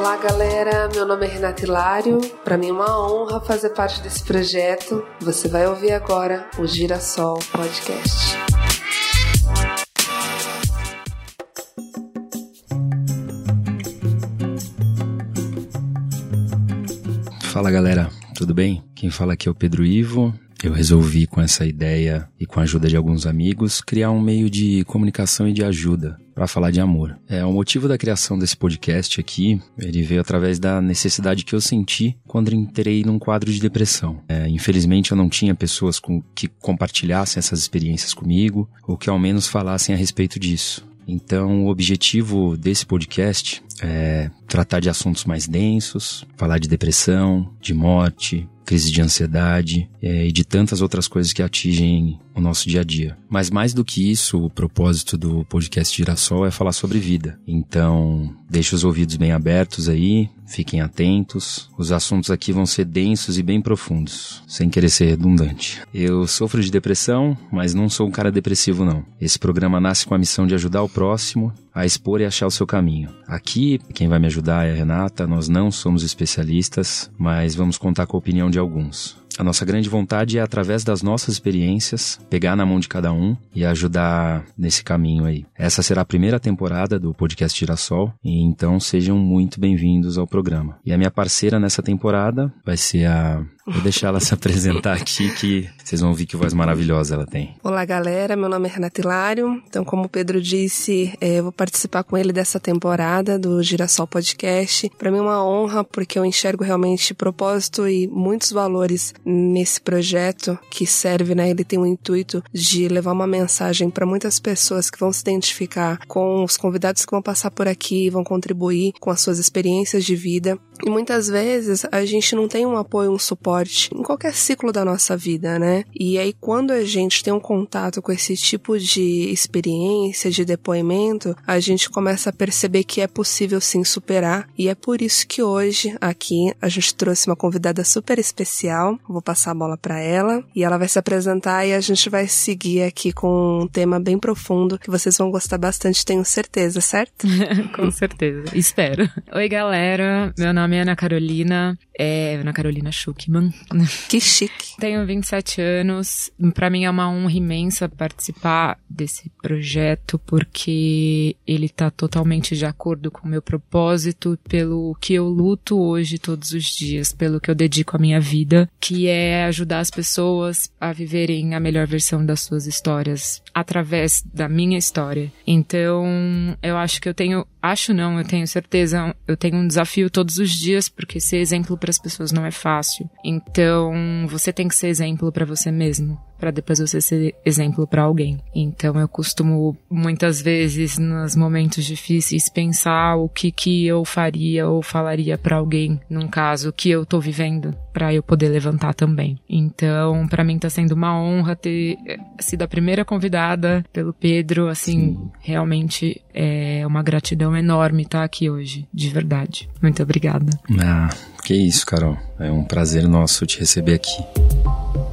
Olá, galera. Meu nome é Renata Hilário. Para mim é uma honra fazer parte desse projeto. Você vai ouvir agora o Girassol Podcast. Fala, galera. Tudo bem? Quem fala aqui é o Pedro Ivo. Eu resolvi, com essa ideia e com a ajuda de alguns amigos, criar um meio de comunicação e de ajuda para falar de amor. É, o motivo da criação desse podcast aqui, ele veio através da necessidade que eu senti quando entrei num quadro de depressão. É, infelizmente eu não tinha pessoas com, que compartilhassem essas experiências comigo, ou que ao menos falassem a respeito disso. Então, o objetivo desse podcast é tratar de assuntos mais densos, falar de depressão, de morte, crise de ansiedade é, e de tantas outras coisas que atingem o nosso dia a dia. Mas mais do que isso, o propósito do podcast Girassol é falar sobre vida. Então, deixe os ouvidos bem abertos aí, fiquem atentos. Os assuntos aqui vão ser densos e bem profundos, sem querer ser redundante. Eu sofro de depressão, mas não sou um cara depressivo não. Esse programa nasce com a missão de ajudar o próximo a expor e achar o seu caminho. Aqui, quem vai me ajudar é a Renata, nós não somos especialistas, mas vamos contar com a opinião de alguns. A nossa grande vontade é, através das nossas experiências, pegar na mão de cada um e ajudar nesse caminho aí. Essa será a primeira temporada do podcast Girassol, e então sejam muito bem-vindos ao programa. E a minha parceira nessa temporada vai ser a Vou deixar ela se apresentar aqui, que vocês vão ver que voz maravilhosa ela tem. Olá, galera. Meu nome é Renata Hilário. Então, como o Pedro disse, é, eu vou participar com ele dessa temporada do Girassol Podcast. Para mim é uma honra, porque eu enxergo realmente propósito e muitos valores nesse projeto que serve, né? Ele tem o intuito de levar uma mensagem para muitas pessoas que vão se identificar com os convidados que vão passar por aqui, vão contribuir com as suas experiências de vida. E muitas vezes a gente não tem um apoio, um suporte em qualquer ciclo da nossa vida, né? E aí, quando a gente tem um contato com esse tipo de experiência, de depoimento, a gente começa a perceber que é possível sim superar. E é por isso que hoje, aqui, a gente trouxe uma convidada super especial. Vou passar a bola para ela e ela vai se apresentar e a gente vai seguir aqui com um tema bem profundo que vocês vão gostar bastante, tenho certeza, certo? com certeza, espero. Oi, galera. Meu nome é Ana Carolina, é Ana Carolina Schuckman. Que chique. Tenho 27 anos. Para mim é uma honra imensa participar desse projeto porque ele tá totalmente de acordo com o meu propósito, pelo que eu luto hoje todos os dias, pelo que eu dedico a minha vida, que é ajudar as pessoas a viverem a melhor versão das suas histórias através da minha história. Então, eu acho que eu tenho, acho não, eu tenho certeza, eu tenho um desafio todos os dias porque ser exemplo para as pessoas não é fácil. Então, você tem que ser exemplo para você mesmo, para depois você ser exemplo para alguém. Então, eu costumo muitas vezes nos momentos difíceis pensar o que que eu faria ou falaria para alguém num caso que eu tô vivendo, para eu poder levantar também. Então, para mim tá sendo uma honra ter sido a primeira convidada pelo Pedro, assim, Sim. realmente é uma gratidão enorme estar aqui hoje, de verdade. Muito obrigada. Ah, que isso, Carol. É um prazer nosso te receber aqui.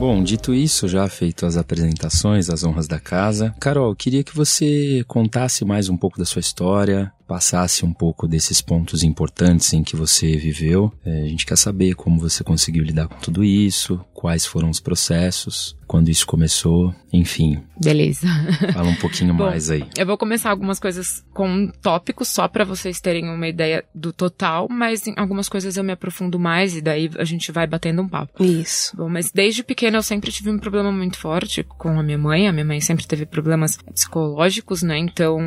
Bom, dito isso, já feito as apresentações, as honras da casa, Carol, queria que você contasse mais um pouco da sua história, passasse um pouco desses pontos importantes em que você viveu. É, a gente quer saber como você conseguiu lidar com tudo isso, quais foram os processos, quando isso começou, enfim. Beleza. Fala um pouquinho Bom, mais aí. Eu vou começar algumas coisas com tópicos só para vocês terem uma ideia do total, mas em algumas coisas eu me aprofundo mais e daí a gente vai batendo um papo. Isso. Bom, mas desde eu sempre tive um problema muito forte com a minha mãe. A minha mãe sempre teve problemas psicológicos, né? Então,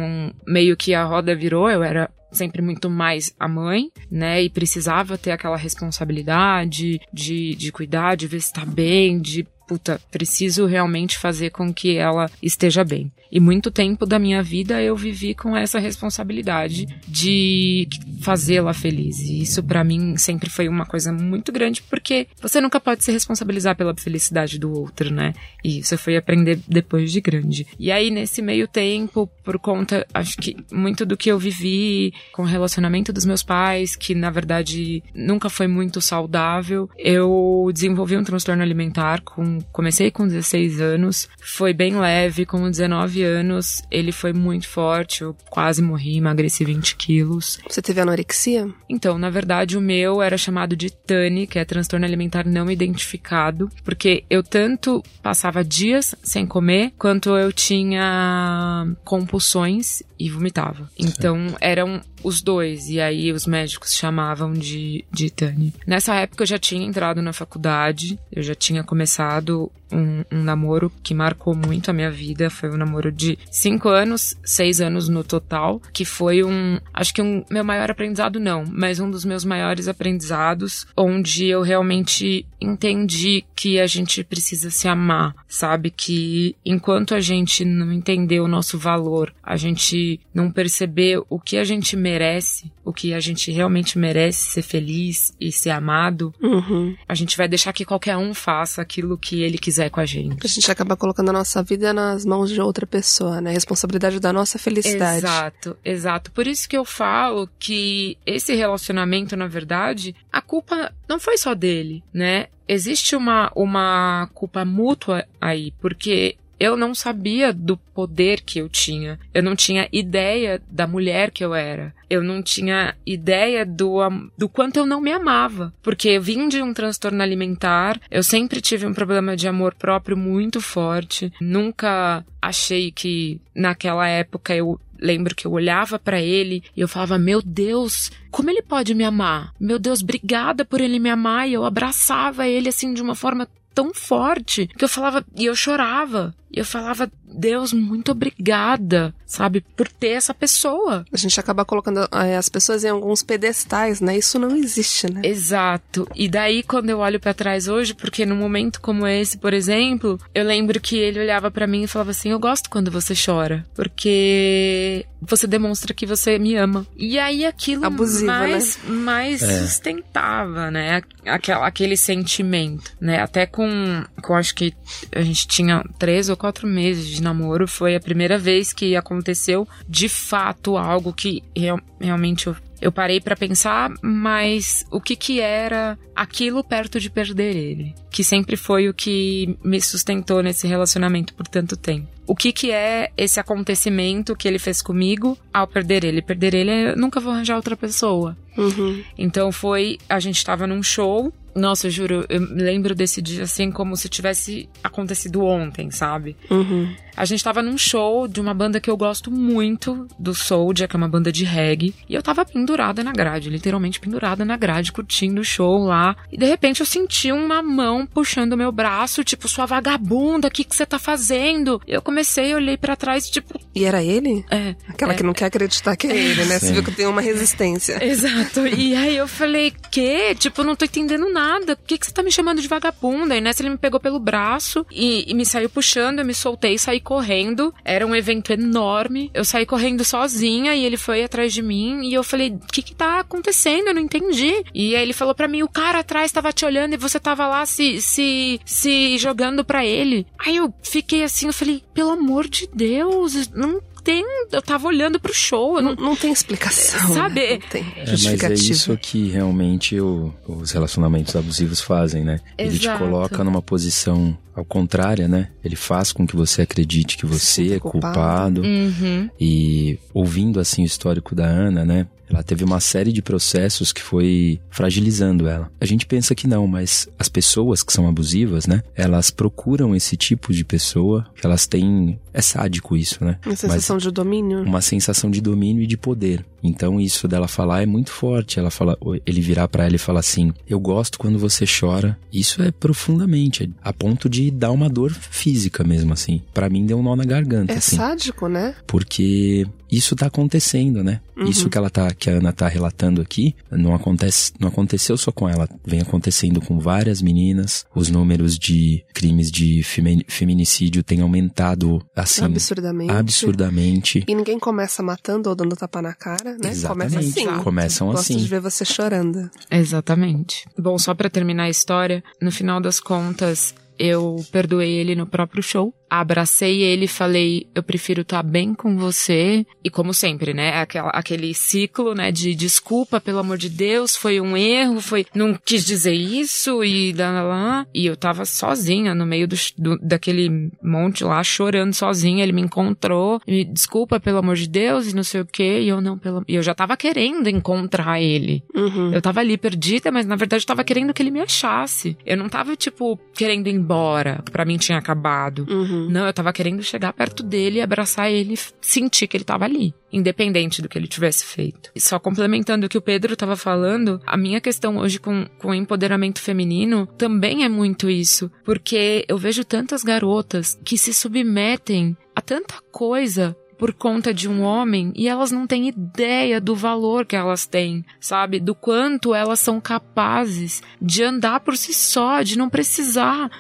meio que a roda virou, eu era sempre muito mais a mãe, né? E precisava ter aquela responsabilidade de, de cuidar, de ver se tá bem, de puta, preciso realmente fazer com que ela esteja bem. E muito tempo da minha vida eu vivi com essa responsabilidade de fazê-la feliz. E isso para mim sempre foi uma coisa muito grande, porque você nunca pode se responsabilizar pela felicidade do outro, né? E isso fui aprender depois de grande. E aí nesse meio tempo, por conta, acho que muito do que eu vivi com o relacionamento dos meus pais, que na verdade nunca foi muito saudável, eu desenvolvi um transtorno alimentar com comecei com 16 anos, foi bem leve, com 19 anos ele foi muito forte, eu quase morri, emagreci 20 quilos. Você teve anorexia? Então, na verdade, o meu era chamado de TANI, que é transtorno alimentar não identificado, porque eu tanto passava dias sem comer, quanto eu tinha compulsões e vomitava. Então, eram os dois, e aí os médicos chamavam de, de Tani. Nessa época eu já tinha entrado na faculdade, eu já tinha começado um, um, namoro que marcou muito a minha vida. Foi um namoro de cinco anos, seis anos no total, que foi um, acho que um meu maior aprendizado não, mas um dos meus maiores aprendizados, onde eu realmente entendi que a gente precisa se amar, sabe? Que enquanto a gente não entender o nosso valor, a gente não perceber o que a gente merece, o que a gente realmente merece ser feliz e ser amado, uhum. a gente vai deixar que qualquer um faça aquilo que ele quiser com a gente. A gente acaba colocando a nossa vida nas mãos de outra pessoa, né? A responsabilidade da nossa felicidade. Exato, exato. Por isso que eu falo que esse relacionamento, na verdade, a culpa não foi só dele, né? Existe uma, uma culpa mútua aí, porque eu não sabia do poder que eu tinha. Eu não tinha ideia da mulher que eu era. Eu não tinha ideia do, do quanto eu não me amava. Porque eu vim de um transtorno alimentar, eu sempre tive um problema de amor próprio muito forte. Nunca achei que naquela época eu lembro que eu olhava para ele e eu falava: Meu Deus, como ele pode me amar? Meu Deus, obrigada por ele me amar. E eu abraçava ele assim de uma forma tão forte que eu falava e eu chorava. E eu falava, Deus, muito obrigada, sabe, por ter essa pessoa. A gente acaba colocando é, as pessoas em alguns pedestais, né? Isso não existe, né? Exato. E daí, quando eu olho para trás hoje, porque num momento como esse, por exemplo, eu lembro que ele olhava para mim e falava assim: Eu gosto quando você chora, porque você demonstra que você me ama. E aí aquilo Abusivo, mais, né? mais É. sustentava, né? Aquela, aquele sentimento, né? Até com, com, acho que a gente tinha três ou quatro meses de namoro, foi a primeira vez que aconteceu de fato algo que real- realmente eu, eu parei pra pensar, mas o que que era aquilo perto de perder ele? Que sempre foi o que me sustentou nesse relacionamento por tanto tempo. O que que é esse acontecimento que ele fez comigo ao perder ele? Perder ele, eu nunca vou arranjar outra pessoa. Uhum. Então foi, a gente tava num show. Nossa, eu juro, eu lembro desse dia assim como se tivesse acontecido ontem, sabe? Uhum. A gente tava num show de uma banda que eu gosto muito, do Soldier, que é uma banda de reggae. E eu tava pendurada na grade, literalmente pendurada na grade, curtindo o show lá. E de repente eu senti uma mão puxando o meu braço, tipo, sua vagabunda, o que que você tá fazendo? Eu comecei, olhei pra trás, tipo, E era ele? é. Aquela é, que não quer acreditar que é ele, né? Você Sim. viu que tem uma resistência. Exato. E aí eu falei, que? Tipo, não tô entendendo nada. Por que, que você tá me chamando de vagabunda? E nessa ele me pegou pelo braço e, e me saiu puxando, eu me soltei, saí correndo. Era um evento enorme. Eu saí correndo sozinha e ele foi atrás de mim. E eu falei, o que que tá acontecendo? Eu não entendi. E aí ele falou pra mim, o cara atrás tava te olhando e você tava lá se, se, se jogando pra ele. Aí eu fiquei assim, eu falei, pelo amor de Deus, não tem... Eu tava olhando pro show, não... Não, não tem explicação. Sabe? Né? Não tem É, mas é justificativa. isso que realmente o- os relacionamentos abusivos fazem, né? Ele te Exato. coloca numa posição ao contrário, né? Ele faz com que você acredite que você Sinta é culpado. culpado. Uhum. E ouvindo assim o histórico da Ana, né? Ela teve uma série de processos que foi fragilizando ela. A gente pensa que não, mas as pessoas que são abusivas, né? Elas procuram esse tipo de pessoa, que elas têm. É sádico isso, né? Uma sensação de domínio. uma sensação de domínio e de poder. Então isso dela falar é muito forte. Ela fala, ele virar pra ela e falar assim: "Eu gosto quando você chora". Isso é profundamente, a ponto de dar uma dor física mesmo assim. Pra mim deu um nó na garganta É assim, sádico, né? porque isso tá acontecendo, né? Uhum. Isso que ela tá que a Ana tá relatando aqui, não acontece, não aconteceu só com ela, vem acontecendo com várias meninas. Os números de crimes de femi- feminicídio têm aumentado assim Absurdamente. absurdamente. E ninguém começa matando ou dando tapa na cara, né? Exatamente. Começa assim. Começam Gosto assim. de ver você chorando. Exatamente. Bom, só pra terminar a história, no final das contas, eu perdoei ele no próprio show. Abracei ele e falei, eu prefiro estar tá bem com você. E como sempre, né? Aquela, aquele ciclo, né? De desculpa, pelo amor de Deus, foi um erro, foi. Não quis dizer isso e lá, lá, lá. E eu tava sozinha no meio do, do, daquele monte lá, chorando sozinha. Ele me encontrou, me desculpa, pelo amor de Deus, e não sei o quê. E eu não, pelo. E eu já tava querendo encontrar ele. Uhum. Eu tava ali perdida, mas na verdade eu tava querendo que ele me achasse. Eu não tava, tipo, querendo ir embora. Pra mim tinha acabado. Uhum. Não, eu tava querendo chegar perto dele, abraçar ele, sentir que ele tava ali, independente do que ele tivesse feito. E só complementando o que o Pedro tava falando, a minha questão hoje com, com o empoderamento feminino também é muito isso, porque eu vejo tantas garotas que se submetem a tanta coisa por conta de um homem e elas não têm ideia do valor que elas têm, sabe? Do quanto elas são capazes de andar por si só, de não precisar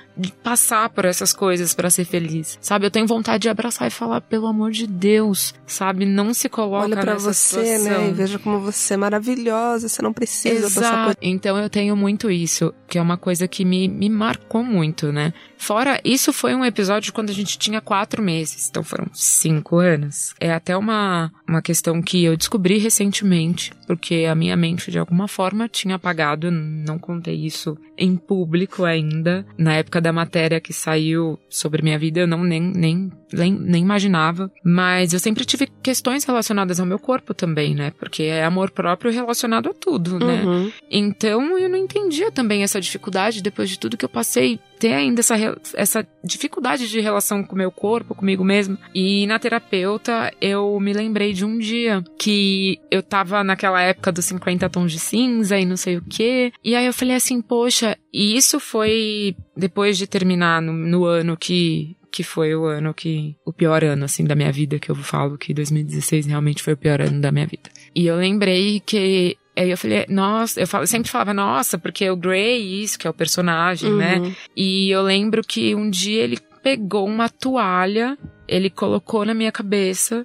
passar por essas coisas para ser feliz, sabe? Eu tenho vontade de abraçar e falar, pelo amor de Deus, sabe? Não se coloca Olha para nessa você, situação. né? E veja como você é maravilhosa, você não precisa passar Exato. por Então eu tenho muito isso, que é uma coisa que me, me marcou muito, né? Fora, isso foi um episódio quando a gente tinha quatro meses, então foram cinco anos. É até uma, uma questão que eu descobri recentemente, porque a minha mente de alguma forma tinha apagado, não contei isso em público ainda. Na época da matéria que saiu sobre minha vida, eu não nem, nem, nem, nem imaginava. Mas eu sempre tive questões relacionadas ao meu corpo também, né? Porque é amor próprio relacionado a tudo, né? Uhum. Então eu não entendia também essa dificuldade depois de tudo que eu passei, ter ainda essa, essa dificuldade de relação com o meu corpo, comigo mesmo. E na terapeuta eu me lembrei de um dia que eu tava naquela época dos 50 tons de cinza e não sei o quê. E aí eu falei assim, poxa, e isso foi depois de terminar no, no ano que que foi o ano que. O pior ano, assim, da minha vida, que eu falo que 2016 realmente foi o pior ano da minha vida. E eu lembrei que. Aí eu falei, nossa, eu, falo- eu sempre falava, nossa, porque o Grey, isso, que é o personagem, né? Uhum. E eu lembro que um dia ele pegou uma toalha, ele colocou na minha cabeça,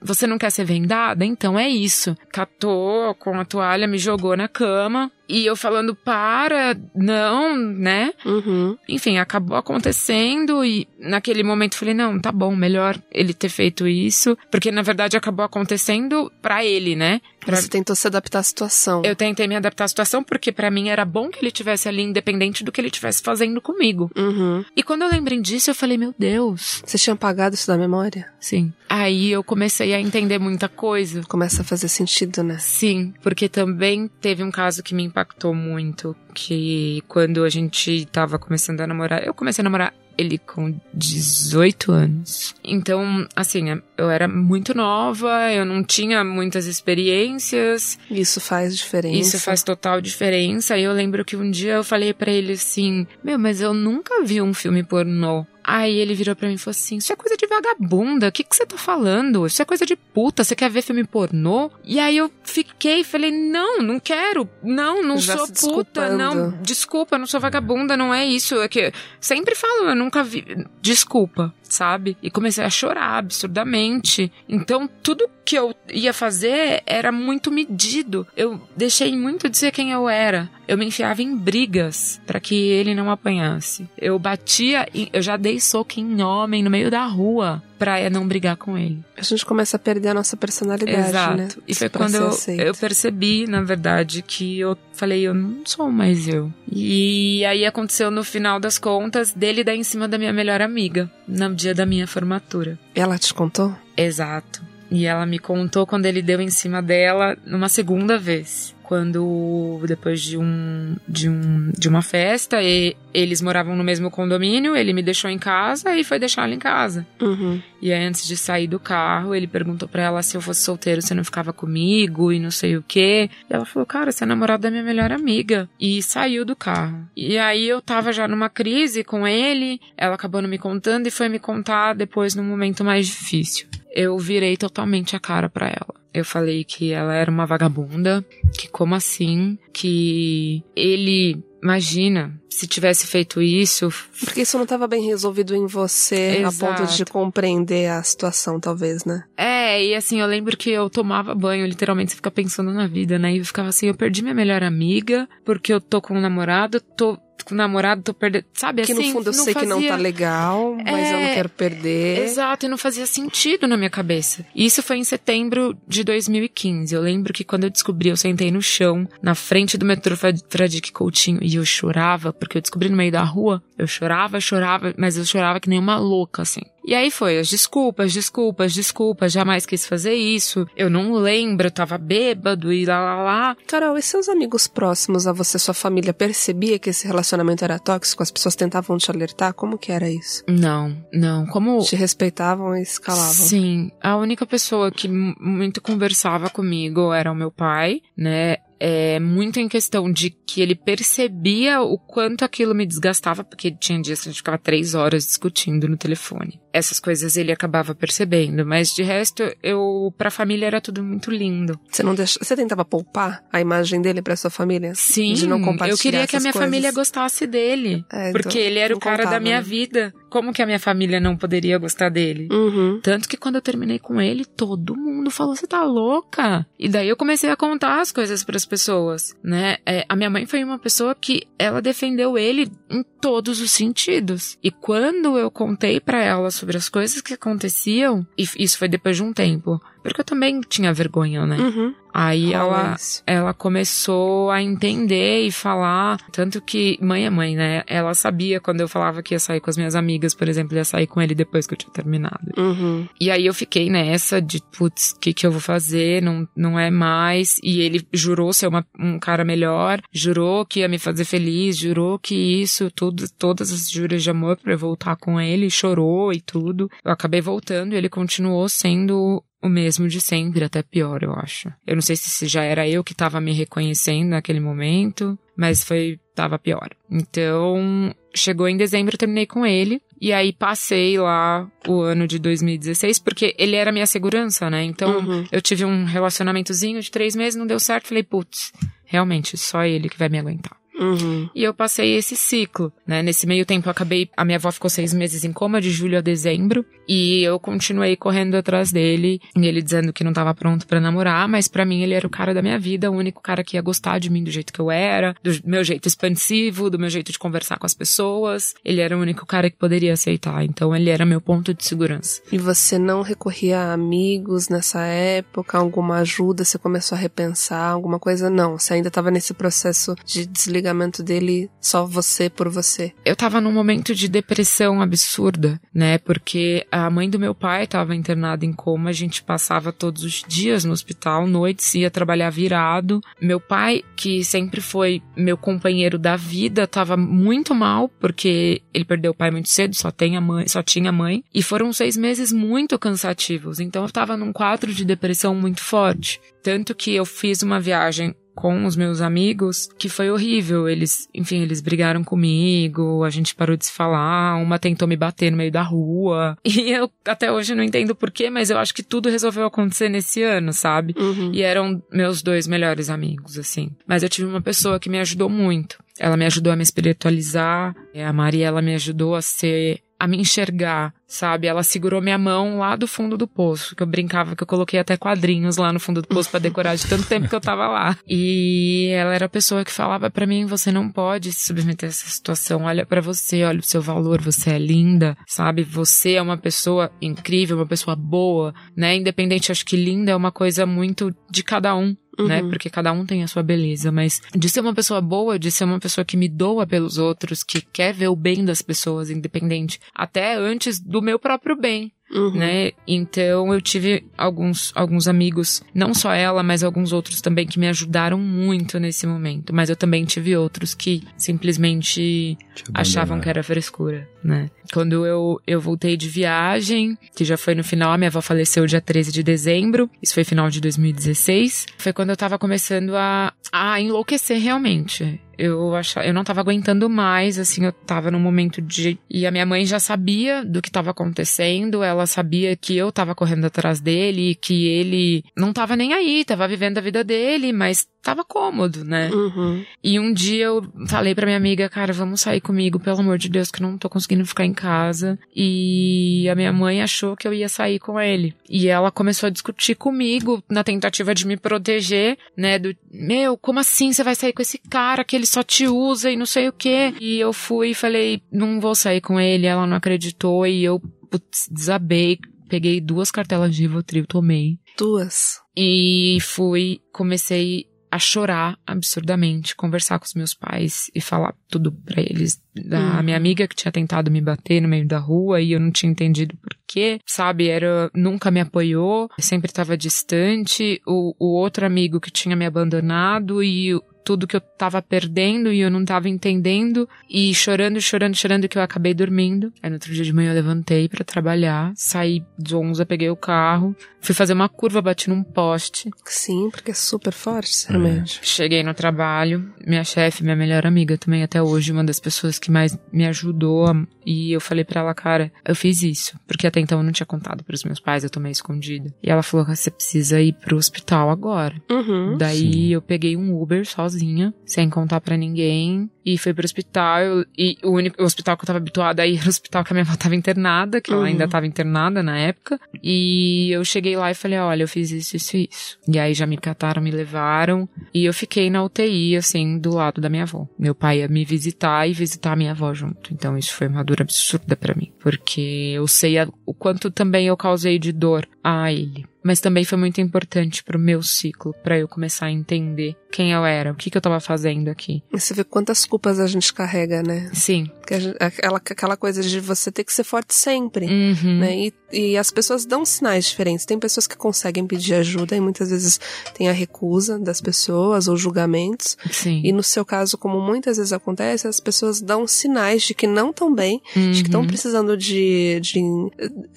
Você não quer ser vendada? Então é isso. Catou com a toalha, me jogou na cama. E eu falando, para, não, né? Uhum. Enfim, acabou acontecendo e naquele momento eu falei, não, tá bom, melhor ele ter feito isso, porque na verdade acabou acontecendo pra ele, né? Pra- Você tentou se adaptar à situação. Eu tentei me adaptar à situação porque pra mim era bom que ele tivesse ali independente do que ele tivesse fazendo comigo. Uhum. E quando eu lembrei disso, eu falei, meu Deus, Você tinha apagado isso da memória? sim. Aí eu comecei a entender muita coisa. Começa a fazer sentido, né? Sim, porque também teve um caso que me impactou muito, que quando a gente tava começando a namorar, eu comecei a namorar ele com 18 anos. Então, assim, eu era muito nova, eu não tinha muitas experiências, Isso faz diferença. isso faz total diferença. E eu lembro que um dia eu falei pra ele assim: Meu, mas eu nunca vi um filme pornô. Aí ele virou pra mim e falou assim: Isso é coisa de vagabunda, o que, que você tá falando? Isso é coisa de puta, você quer ver filme pornô? E aí eu fiquei falei: Não, não quero, não, não Já sou puta, não, desculpa, não sou vagabunda, não é isso. É que sempre falo, eu nunca vi, desculpa, sabe? E comecei a chorar absurdamente. Então tudo que eu ia fazer era muito medido. Eu deixei muito de ser quem eu era. Eu me enfiava em brigas para que ele não apanhasse. Eu batia, e eu já dei soco em homem no meio da rua pra não brigar com ele. A gente começa a perder a nossa personalidade, Exato. né? E foi Pra quando eu, aceito. eu percebi, na verdade, que eu falei, eu não sou mais eu. E aí aconteceu no final das contas dele dar em cima da minha melhor amiga, no dia da minha formatura. Ela te contou? Exato. E ela me contou quando ele deu em cima dela numa segunda vez. Quando, depois de um, de um de uma festa, e eles moravam no mesmo condomínio, ele me deixou em casa e foi deixar ela em casa. Uhum. E aí, antes de sair do carro, ele perguntou pra ela se eu fosse solteiro, você não ficava comigo e não sei o quê. E ela falou, cara, você é namorado da minha melhor amiga. E saiu do carro. E aí eu tava já numa crise com ele, ela acabou não me contando e foi me contar depois num momento mais difícil. Eu virei totalmente a cara pra ela. Eu falei que ela era uma vagabunda, que como assim, que ele, imagina, se tivesse feito isso, Porque isso não estava bem resolvido em você a ponto de Exato. compreender a situação, talvez, né? É, e assim, eu lembro que eu tomava banho, literalmente, você fica pensando na vida, né? E eu ficava assim, eu perdi minha melhor amiga, porque eu tô com um namorado, tô com o namorado, tô perdendo. Sabe que assim? no fundo eu sei fazia... que não tá legal, mas É, eu não quero perder. Exato, e não fazia sentido na minha cabeça. Isso foi em setembro de 2015. Eu lembro que quando eu descobri, eu sentei no chão, na frente do metrô Fra- Fradique Coutinho, e eu chorava, porque eu descobri no meio da rua. Eu chorava, chorava, mas eu chorava que nem uma louca, assim. E aí foi as desculpas, desculpas, desculpas, jamais quis fazer isso. Eu não lembro, eu tava bêbado e lá lá lá. Carol, e seus amigos próximos a você, sua família, percebia que esse relacionamento era tóxico? As pessoas tentavam te alertar? Como que era isso? Não, não. Como Te respeitavam e escalavam? Sim, a única pessoa que muito conversava comigo era o meu pai, né? É muito em questão de que ele percebia o quanto aquilo me desgastava, porque tinha dias que a gente ficava três horas discutindo no telefone. Essas coisas ele acabava percebendo, mas de resto, eu, pra família era tudo muito lindo. Você não deixa... Você tentava poupar a imagem dele pra sua família? Sim, De não compartilhar eu queria que a minha coisas? família gostasse dele. É, então, porque ele era o cara da contava, minha né? vida. Como que a minha família não poderia gostar dele? Uhum. Tanto que quando eu terminei com ele, todo mundo falou: você tá louca? E daí eu comecei a contar as coisas pras pessoas, né? É, a minha mãe foi uma pessoa que ela defendeu ele em todos os sentidos. E quando eu contei pra ela sobre as coisas que aconteciam, e isso foi depois de um tempo, porque eu também tinha vergonha, né? Uhum. Aí Rola ela, ela começou a entender e falar. Tanto que mãe é mãe, né? Ela sabia quando eu falava que ia sair com as minhas amigas, por exemplo, ia sair com ele depois que eu tinha terminado. Uhum. E aí eu fiquei nessa de, putz, o que, que eu vou fazer? Não, não é mais. E ele jurou ser uma- um cara melhor, jurou que ia me fazer feliz, jurou que isso, tudo, todas as juras de amor pra eu voltar com ele, chorou e tudo. Eu acabei voltando e ele continuou sendo o mesmo de sempre, até pior, eu acho. Eu não sei se já era eu que tava me reconhecendo naquele momento, mas foi, tava pior. Então, chegou em dezembro, eu terminei com ele. E aí passei lá o ano de 2016, porque ele era minha segurança, né? Então, Uhum. eu tive um relacionamentozinho de três meses, não deu certo. Falei, putz, realmente, só ele que vai me aguentar. Uhum. E eu passei esse ciclo, né? Nesse meio tempo eu acabei. A minha avó ficou seis meses em coma, de julho a dezembro. E eu continuei correndo atrás dele. E ele dizendo que não tava pronto pra namorar, mas pra mim ele era o cara da minha vida, o único cara que ia gostar de mim do jeito que eu era, do meu jeito expansivo, do meu jeito de conversar com as pessoas. Ele era o único cara que poderia aceitar. Então ele era meu ponto de segurança. E você não recorria a amigos nessa época? Alguma ajuda? Você começou a repensar alguma coisa? Não, você ainda estava nesse processo de desligamento dele só você por você. eu tava num momento de depressão absurda, né? Porque a mãe do meu pai tava internada em coma, a gente passava todos os dias no hospital, noites, ia trabalhar virado. Meu pai, que sempre foi meu companheiro da vida, tava muito mal, porque ele perdeu o pai muito cedo, só tem a mãe, só tinha a mãe. E foram seis meses muito cansativos. Então eu tava num quadro de depressão muito forte. Tanto que eu fiz uma viagem com os meus amigos, que foi horrível. Eles, enfim, eles brigaram comigo, a gente parou de se falar, uma tentou me bater no meio da rua. E eu até hoje não entendo porquê, mas eu acho que tudo resolveu acontecer nesse ano, sabe? Uhum. E eram meus dois melhores amigos, assim. Mas eu tive uma pessoa que me ajudou muito. Ela me ajudou a me espiritualizar. A Maria, ela me ajudou a ser a me enxergar, sabe? Ela segurou minha mão lá do fundo do poço, que eu brincava que eu coloquei até quadrinhos lá no fundo do poço pra decorar de tanto tempo que eu tava lá. E ela era a pessoa que falava pra mim, você não pode se submeter a essa situação. Olha pra você, olha o seu valor, você é linda, sabe? Você é uma pessoa incrível, uma pessoa boa, né? Independente, acho que linda é uma coisa muito de cada um né? Uhum. Porque cada um tem a sua beleza, mas de ser uma pessoa boa, de ser uma pessoa que me doa pelos outros, que quer ver o bem das pessoas, independente, até antes do meu próprio bem, Uhum. né? Então eu tive alguns, alguns amigos, não só ela, mas alguns outros também que me ajudaram muito nesse momento. Mas eu também tive outros que simplesmente Te achavam que era frescura, né? Quando eu, eu voltei de viagem, que já foi no final, a minha avó faleceu dia 13 de dezembro, isso foi final de 2016, foi quando eu tava começando a, a enlouquecer realmente. Eu achava, eu não tava aguentando mais, assim, eu tava num momento de. E a minha mãe já sabia do que tava acontecendo, ela sabia que eu tava correndo atrás dele, que ele não tava nem aí, tava vivendo a vida dele, mas tava cômodo, né? Uhum. E um dia eu falei pra minha amiga, cara, vamos sair comigo, pelo amor de Deus, que eu não tô conseguindo ficar em casa. E a minha mãe achou que eu ia sair com ele. E ela começou a discutir comigo na tentativa de me proteger, né? Do, meu, como assim você vai sair com esse cara que ele ele só te usa e não sei o quê. E eu fui e falei, não vou sair com ele, ela não acreditou e eu putz, desabei, peguei duas cartelas de Rivotril, tomei. Duas. E fui, comecei a chorar absurdamente, conversar com os meus pais e falar tudo para eles. Da Uhum. minha amiga que tinha tentado me bater no meio da rua e eu não tinha entendido por quê, sabe? Era, nunca me apoiou, sempre estava distante. O, o outro amigo que tinha me abandonado e tudo que eu tava perdendo e eu não tava entendendo e chorando, chorando, chorando que eu acabei dormindo. Aí no outro dia de manhã eu levantei pra trabalhar, saí de Onza, peguei o carro, fui fazer uma curva, bati num poste, Sim, porque é super forte esse remédio. Cheguei no trabalho, minha chefe, minha melhor amiga também até hoje, uma das pessoas que mais me ajudou. E eu falei pra ela, cara, eu fiz isso, porque até então eu não tinha contado pros meus pais, eu tomei escondido. E ela falou, você precisa ir pro hospital agora. Uhum. Daí Sim. eu peguei um Uber sozinha, sem contar pra ninguém, e fui pro hospital. E o único o hospital que eu tava habituada a ir era o hospital que a minha avó tava internada, que Uhum. ela ainda tava internada na época. E eu cheguei lá e falei: olha, eu fiz isso, isso e isso. E aí já me cataram, me levaram, e eu fiquei na UTI, assim, do lado da minha avó. Meu pai ia me visitar e visitar a minha avó junto. Então isso foi uma dor absurda pra mim, porque eu sei a- o quanto também eu causei de dor a ele. Mas também foi muito importante pro meu ciclo, pra eu começar a entender quem eu era, o que, que eu tava fazendo aqui. E você vê quantas culpas a gente carrega, né? Sim. Aquela, aquela coisa de você ter que ser forte sempre. Uhum. Né? E, e as pessoas dão sinais diferentes. Tem pessoas que conseguem pedir ajuda e muitas vezes tem a recusa das pessoas ou julgamentos. Sim. E no seu caso, como muitas vezes acontece, as pessoas dão sinais de que não estão bem, de que estão Uhum. precisando de, de,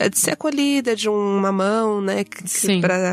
de ser acolhida, de uma mão, né,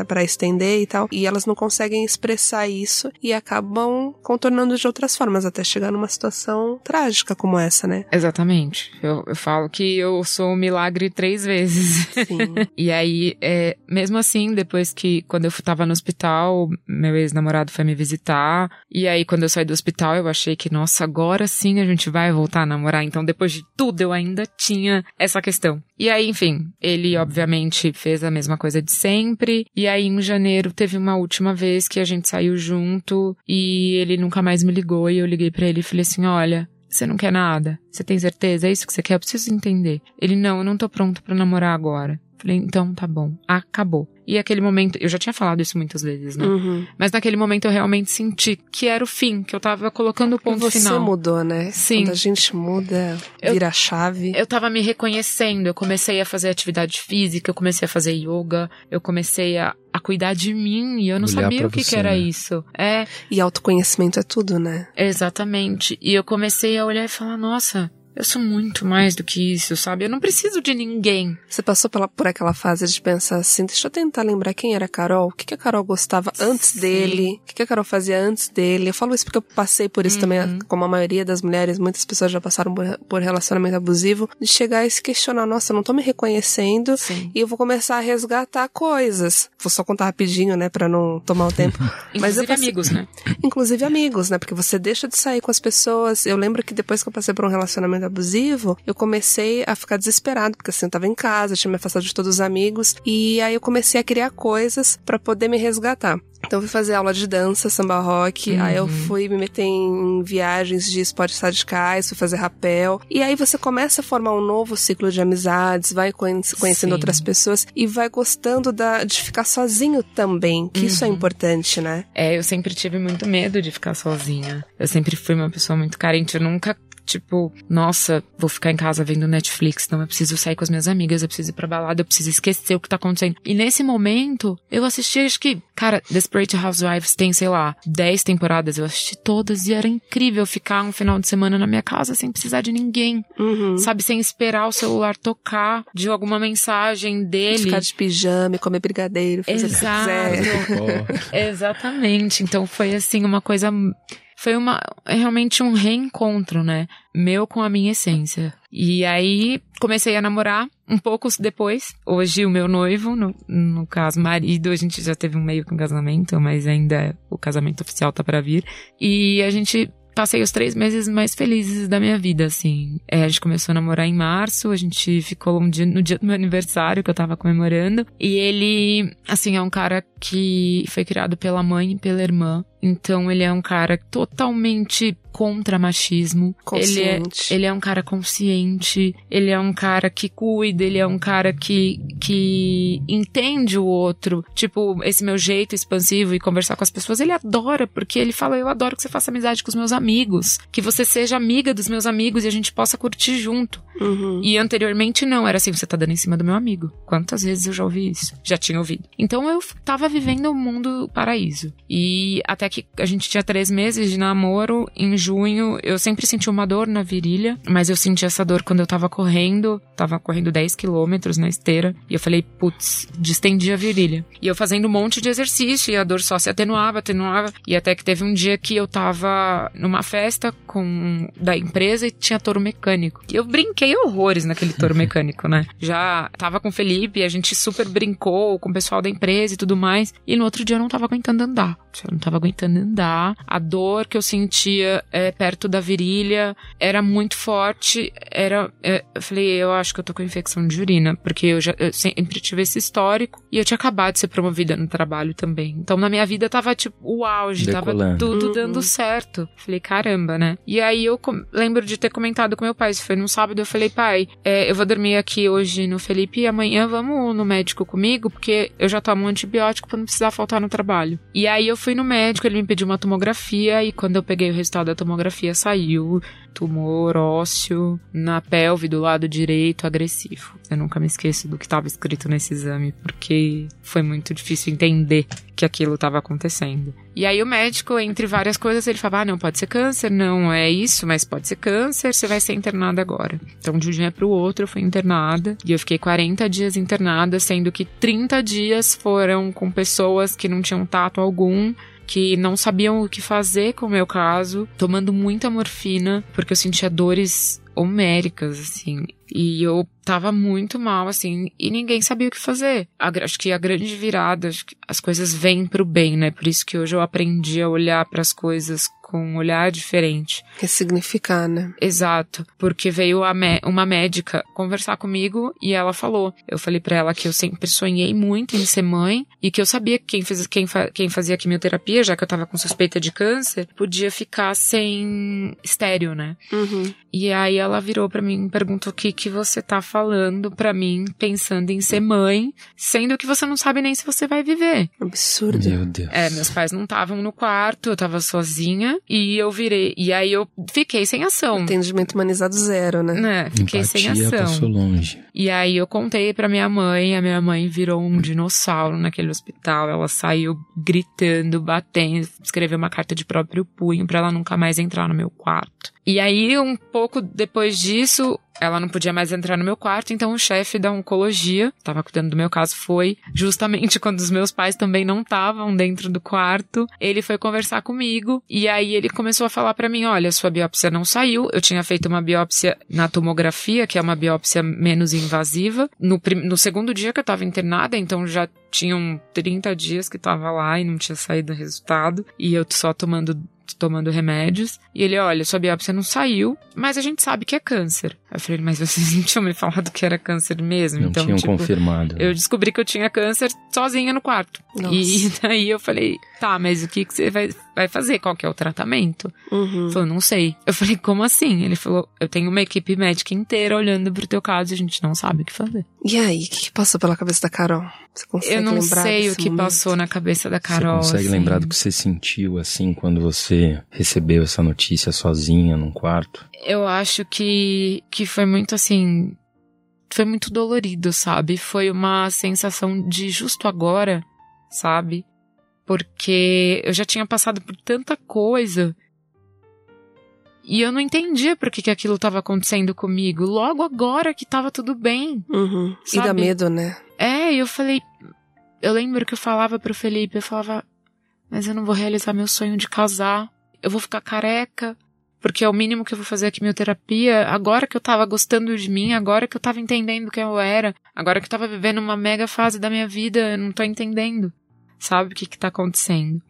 pra estender e tal. E elas não conseguem expressar isso e acabam contornando de outras formas, até chegar numa situação trágica como essa, né? Exatamente. Eu, eu falo que eu sou um milagre três vezes. Sim. E aí, é, mesmo assim, depois que, quando eu tava no hospital, meu ex-namorado foi me visitar. E aí, quando eu saí do hospital, eu achei que, nossa, agora sim a gente vai voltar a namorar. Então, depois de tudo, eu ainda tinha essa questão. E aí, enfim, ele obviamente fez a mesma coisa de sempre. E aí, em janeiro, teve uma última vez que a gente saiu junto e ele nunca mais me ligou. E eu liguei pra ele e falei assim: olha. Você não quer nada? Você tem certeza? É isso que você quer? Eu preciso entender. Ele, não, eu não tô pronto pra namorar agora. Falei, então tá bom. Acabou. E aquele momento, eu já tinha falado isso muitas vezes, né? Uhum. Mas naquele momento eu realmente senti que era o fim, que eu tava colocando o ponto você final. mudou, né? Sim. Quando a gente muda, Eu- vira a chave. Eu tava me reconhecendo, eu comecei a fazer atividade física, eu comecei a fazer yoga, eu comecei a, a cuidar de mim e eu não Olhar sabia o que, você, que era né? isso. É, E autoconhecimento é tudo, né? exatamente. E eu comecei a olhar e falar, nossa, eu sou muito mais do que isso, sabe? Eu não preciso de ninguém. Você passou pela, por aquela fase de pensar assim, deixa eu tentar lembrar quem era a Carol, o que, que a Carol gostava antes Sim. dele, o que, que a Carol fazia antes dele. Eu falo isso porque eu passei por isso Uhum. também, como a maioria das mulheres, muitas pessoas já passaram por, por relacionamento abusivo, de chegar e se questionar, nossa, eu não tô me reconhecendo Sim. e eu vou começar a resgatar coisas. Vou só contar rapidinho, né, pra não tomar o tempo. Mas Inclusive passei- amigos, né? Inclusive amigos, né? Porque você deixa de sair com as pessoas. Eu lembro que depois que eu passei por um relacionamento abusivo, eu comecei a ficar desesperado, porque assim, eu tava em casa, tinha me afastado de todos os amigos, e aí eu comecei a criar coisas pra poder me resgatar. Então eu fui fazer aula de dança, samba rock, Uhum. aí eu fui me meter em viagens de esportes radicais, fui fazer rapel. E aí você começa a formar um novo ciclo de amizades, vai conhe- conhecendo Sim. outras pessoas e vai gostando da, de ficar sozinho também, que isso é Uhum. importante, né? É, eu sempre tive muito medo de ficar sozinha. Eu sempre fui uma pessoa muito carente. Eu nunca, tipo, nossa, vou ficar em casa vendo Netflix. Não, eu preciso sair com as minhas amigas, eu preciso ir pra balada, eu preciso esquecer o que tá acontecendo. E nesse momento, eu assisti, acho que, cara, Desperate Housewives tem, sei lá, 10 temporadas. Eu assisti todas e era incrível ficar um final de semana na minha casa sem precisar de ninguém. Uhum. Sabe, sem esperar o celular tocar de alguma mensagem dele. Ficar de pijama, e comer brigadeiro, fazer o que Exato. quiser. Exatamente. Então foi assim uma coisa. Foi uma realmente um reencontro, né? Meu com a minha essência. E aí comecei a namorar um pouco depois. Hoje o meu noivo, no, no caso marido, a gente já teve um meio que um casamento, mas ainda o casamento oficial tá para vir. E a gente passei os três meses mais felizes da minha vida, assim. É, a gente começou a namorar em março, a gente ficou um dia, no dia do meu aniversário, que eu tava comemorando. E ele, assim, é um cara que foi criado pela mãe e pela irmã. Então ele é um cara totalmente contra machismo. Ele é, ele é um cara consciente, ele é um cara que cuida, ele é um cara que, que entende o outro. Tipo, esse meu jeito expansivo e conversar com as pessoas, ele adora, porque ele fala: Eu adoro que você faça amizade com os meus amigos, que você seja amiga dos meus amigos e a gente possa curtir junto. Uhum. E anteriormente não, era assim: você tá dando em cima do meu amigo. Quantas vezes eu já ouvi isso? Já tinha ouvido. Então eu tava vivendo um mundo paraíso. E até que a gente tinha três meses de namoro, em junho, eu sempre senti uma dor na virilha, mas eu senti essa dor quando eu tava correndo, tava correndo 10 quilômetros na esteira, e eu falei, putz, distendi a virilha. E eu fazendo um monte de exercício, e a dor só se atenuava, atenuava, e até que teve um dia que eu tava numa festa com da empresa e tinha touro mecânico. E eu brinquei horrores naquele touro mecânico, né? Já tava com o Felipe, a gente super brincou com o pessoal da empresa e tudo mais, e no outro dia eu não tava aguentando andar. Eu não tava aguentando andar. A dor que eu sentia é, perto da virilha era muito forte. Era, é, eu falei, eu acho que eu tô com infecção de urina, porque eu já eu sempre tive esse histórico e eu tinha acabado de ser promovida no trabalho também. Então na minha vida tava tipo o auge, Decolando. tava tudo uhum. dando certo. Falei, caramba, né? E aí eu lembro de ter comentado com meu pai, isso foi num sábado, eu falei, pai, é, eu vou dormir aqui hoje no Felipe e amanhã vamos no médico comigo, porque eu já tomo um antibiótico pra não precisar faltar no trabalho. E aí eu fui no médico, ele me pediu uma tomografia e quando eu peguei o resultado da tomografia saiu tumor ósseo na pelve do lado direito agressivo. Eu nunca me esqueço do que estava escrito nesse exame, porque foi muito difícil entender que aquilo estava acontecendo. E aí o médico, entre várias coisas, ele falava: ah, não, pode ser câncer, não é isso, mas pode ser câncer, você vai ser internada agora. Então, de um dia para o outro, eu fui internada e eu fiquei 40 dias internada, sendo que 30 dias foram com pessoas que não tinham tato algum que não sabiam o que fazer com o meu caso, tomando muita morfina, porque eu sentia dores homéricas, assim. E eu tava muito mal, assim, e ninguém sabia o que fazer. acho que a grande virada, as coisas vêm pro bem, né? Por isso que hoje eu aprendi a olhar para as coisas com um olhar diferente. Ressignificar, né? Exato. Porque veio uma médica conversar comigo e ela falou. Eu falei para ela que eu sempre sonhei muito em ser mãe e que eu sabia que quem, fez, quem, fa, quem fazia quimioterapia, já que eu tava com suspeita de câncer, podia ficar sem estéreo, né? Uhum. E aí ela virou para mim e perguntou o que, que você tá falando para mim, pensando em ser mãe, sendo que você não sabe nem se você vai viver. Absurdo. Meu Deus. É, meus pais não estavam no quarto, eu tava sozinha e eu virei. E aí eu fiquei sem ação. Atendimento humanizado zero, né? né? Fiquei Empatia sem ação. Passou longe. E aí eu contei pra minha mãe, a minha mãe virou um dinossauro naquele hospital. Ela saiu gritando, batendo, escreveu uma carta de próprio punho para ela nunca mais entrar no meu quarto. E aí, um pouco depois disso, ela não podia mais entrar no meu quarto, então o chefe da oncologia, estava cuidando do meu caso, foi justamente quando os meus pais também não estavam dentro do quarto. Ele foi conversar comigo e aí ele começou a falar para mim: olha, sua biópsia não saiu. Eu tinha feito uma biópsia na tomografia, que é uma biópsia menos invasiva, no, no segundo dia que eu estava internada, então já tinham 30 dias que estava lá e não tinha saído o resultado, e eu só tomando tomando remédios. E ele, olha, sua biópsia não saiu, mas a gente sabe que é câncer. Eu falei, mas vocês não tinham me falado que era câncer mesmo? Não então, tinham tipo, confirmado. Eu descobri que eu tinha câncer sozinha no quarto. Nossa. E daí eu falei, tá, mas o que, que você vai, vai fazer? Qual que é o tratamento? Uhum. Ele falou, não sei. Eu falei, como assim? Ele falou, eu tenho uma equipe médica inteira olhando pro teu caso e a gente não sabe o que fazer. E aí, o que, que passou pela cabeça da Carol? Você consegue Eu não sei o que momento? passou na cabeça da Carol. Você consegue assim. lembrar do que você sentiu, assim, quando você recebeu essa notícia sozinha num quarto? Eu acho que, que foi muito assim. Foi muito dolorido, sabe? Foi uma sensação de justo agora, sabe? Porque eu já tinha passado por tanta coisa. E eu não entendia por que, que aquilo estava acontecendo comigo. Logo agora que tava tudo bem. Uhum. E dá medo, né? É, eu falei. Eu lembro que eu falava pro Felipe, eu falava, mas eu não vou realizar meu sonho de casar. Eu vou ficar careca, porque é o mínimo que eu vou fazer a quimioterapia. Agora que eu tava gostando de mim, agora que eu tava entendendo quem eu era, agora que eu tava vivendo uma mega fase da minha vida, eu não tô entendendo. Sabe o que que tá acontecendo?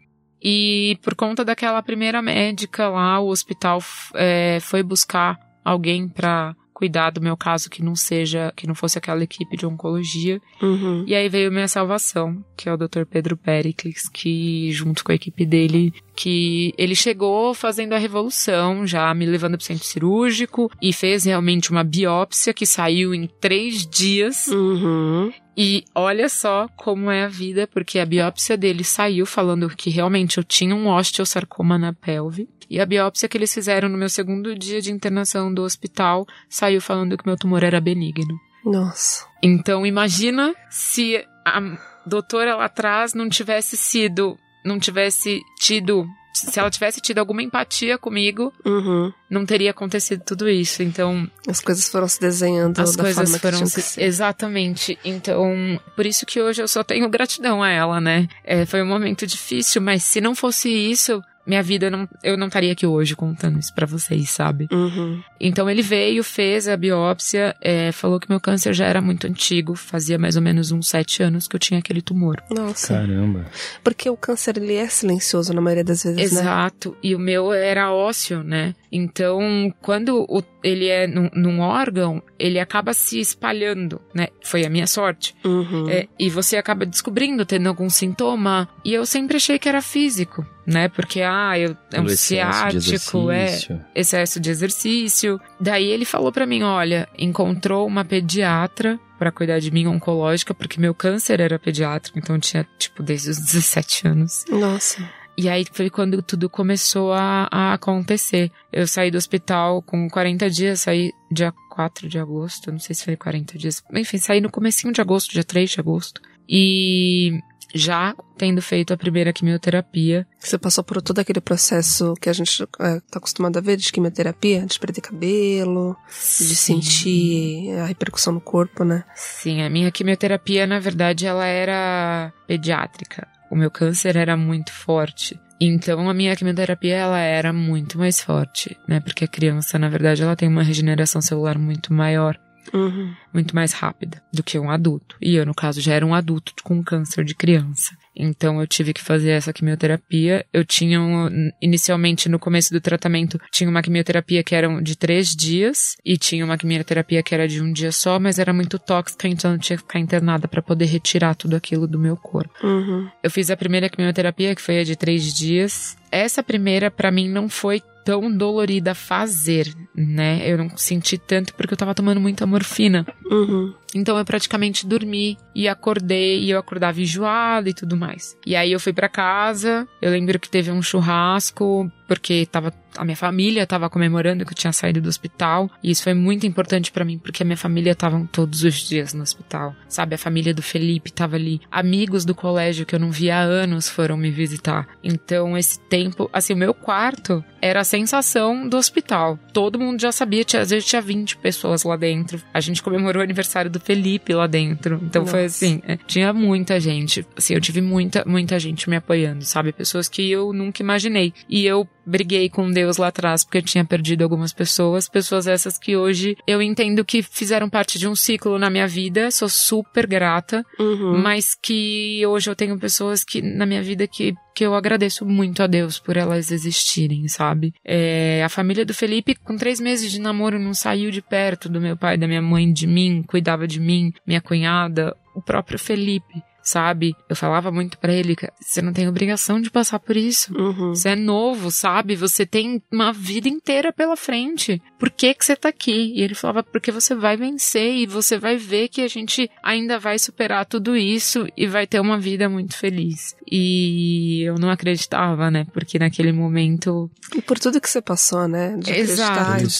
E por conta daquela primeira médica lá, o hospital é, foi buscar alguém para cuidar do meu caso que não seja, que não fosse aquela equipe de oncologia. Uhum. E aí veio minha salvação, que é o Dr. Pedro Pericles, que junto com a equipe dele, que ele chegou fazendo a revolução, já me levando para o centro cirúrgico e fez realmente uma biópsia que saiu em três dias. Uhum. E olha só como é a vida, porque a biópsia dele saiu falando que realmente eu tinha um osteosarcoma na pelve. E a biópsia que eles fizeram no meu segundo dia de internação do hospital saiu falando que meu tumor era benigno. Nossa. Então imagina se a doutora lá atrás não tivesse sido, não tivesse tido, se ela tivesse tido alguma empatia comigo, Uhum. não teria acontecido tudo isso. Então As coisas foram se desenhando as da coisas forma foram que tinham se... exatamente. Então, por isso que hoje eu só tenho gratidão a ela, né? É, foi um momento difícil, mas se não fosse isso, minha vida não, eu não estaria aqui hoje contando isso pra vocês, sabe? Uhum. Então ele veio, fez a biópsia, é, falou que meu câncer já era muito antigo, fazia mais ou menos uns sete anos que eu tinha aquele tumor. Nossa. Caramba. Porque o câncer, ele é silencioso na maioria das vezes, né? Exato. E o meu era ósseo, né? Então, quando o- ele é num, num órgão, ele acaba se espalhando, né? Foi a minha sorte. Uhum. É, e você acaba descobrindo, tendo algum sintoma. E eu sempre achei que era físico, né? Porque, ah, eu, é um Pelo excesso de ciático, é exercício. excesso de exercício. Daí ele falou pra mim, olha, encontrou uma pediatra pra cuidar de mim oncológica, porque meu câncer era pediátrico, então eu tinha, tipo, desde os 17 anos. Nossa. E aí foi quando tudo começou a, a acontecer. Eu saí do hospital com 40 dias, saí dia 4 de agosto, não sei se foi 40 dias. Enfim, saí no comecinho de agosto, dia 3 de agosto. E já tendo feito a primeira quimioterapia, Você passou por todo aquele processo que a gente é, tá acostumado a ver de quimioterapia, de perder cabelo, de Sim. sentir a repercussão no corpo, né? Sim, a minha quimioterapia, na verdade, ela era pediátrica. O meu câncer era muito forte. Então, a minha quimioterapia, ela era muito mais forte, né? Porque a criança, na verdade, ela tem uma regeneração celular muito maior, Uhum. muito mais rápida do que um adulto. E eu, no caso, já era um adulto com câncer de criança. Então, eu tive que fazer essa quimioterapia. Eu tinha, um, inicialmente, no começo do tratamento, tinha uma quimioterapia que era de três dias e tinha uma quimioterapia que era de um dia só, mas era muito tóxica, então eu tinha que ficar internada para poder retirar tudo aquilo do meu corpo. Uhum. Eu fiz a primeira quimioterapia, que foi a de três dias. Essa primeira, pra mim, não foi tão dolorida a fazer, né? Eu não senti tanto porque eu tava tomando muita morfina. Uhum. Então eu praticamente dormi e acordei e eu acordava enjoada e tudo mais. E aí eu fui pra casa, eu lembro que teve um churrasco porque tava a minha família tava comemorando que eu tinha saído do hospital, e isso foi muito importante pra mim porque a minha família estavam todos os dias no hospital. Sabe, a família do Felipe tava ali, amigos do colégio que eu não via há anos foram me visitar. Então esse tempo, assim, o meu quarto era a sensação do hospital. Todo mundo já sabia, tinha, às vezes tinha 20 pessoas lá dentro. A gente comemorou o aniversário do Felipe lá dentro. Então foi Nossa. assim, é, tinha muita gente. Assim, eu tive muita, muita gente me apoiando, sabe? Pessoas que eu nunca imaginei. E eu briguei com Deus lá atrás porque eu tinha perdido algumas pessoas, pessoas essas que hoje eu entendo que fizeram parte de um ciclo na minha vida, sou super grata, Uhum. mas que hoje eu tenho pessoas que na minha vida que que eu agradeço muito a Deus por elas existirem, sabe? É, a família do Felipe, com três meses de namoro, não saiu de perto do meu pai, da minha mãe, de mim, cuidava de mim, minha cunhada, o próprio Felipe, sabe? Eu falava muito pra ele, "Cara, você não tem obrigação de passar por isso. Uhum. Você é novo, sabe? Você tem uma vida inteira pela frente. Por que que você tá aqui? E ele falava, porque você vai vencer e você vai ver que a gente ainda vai superar tudo isso e vai ter uma vida muito feliz. E eu não acreditava, né? Porque naquele momento E por tudo que você passou, né? De Exato.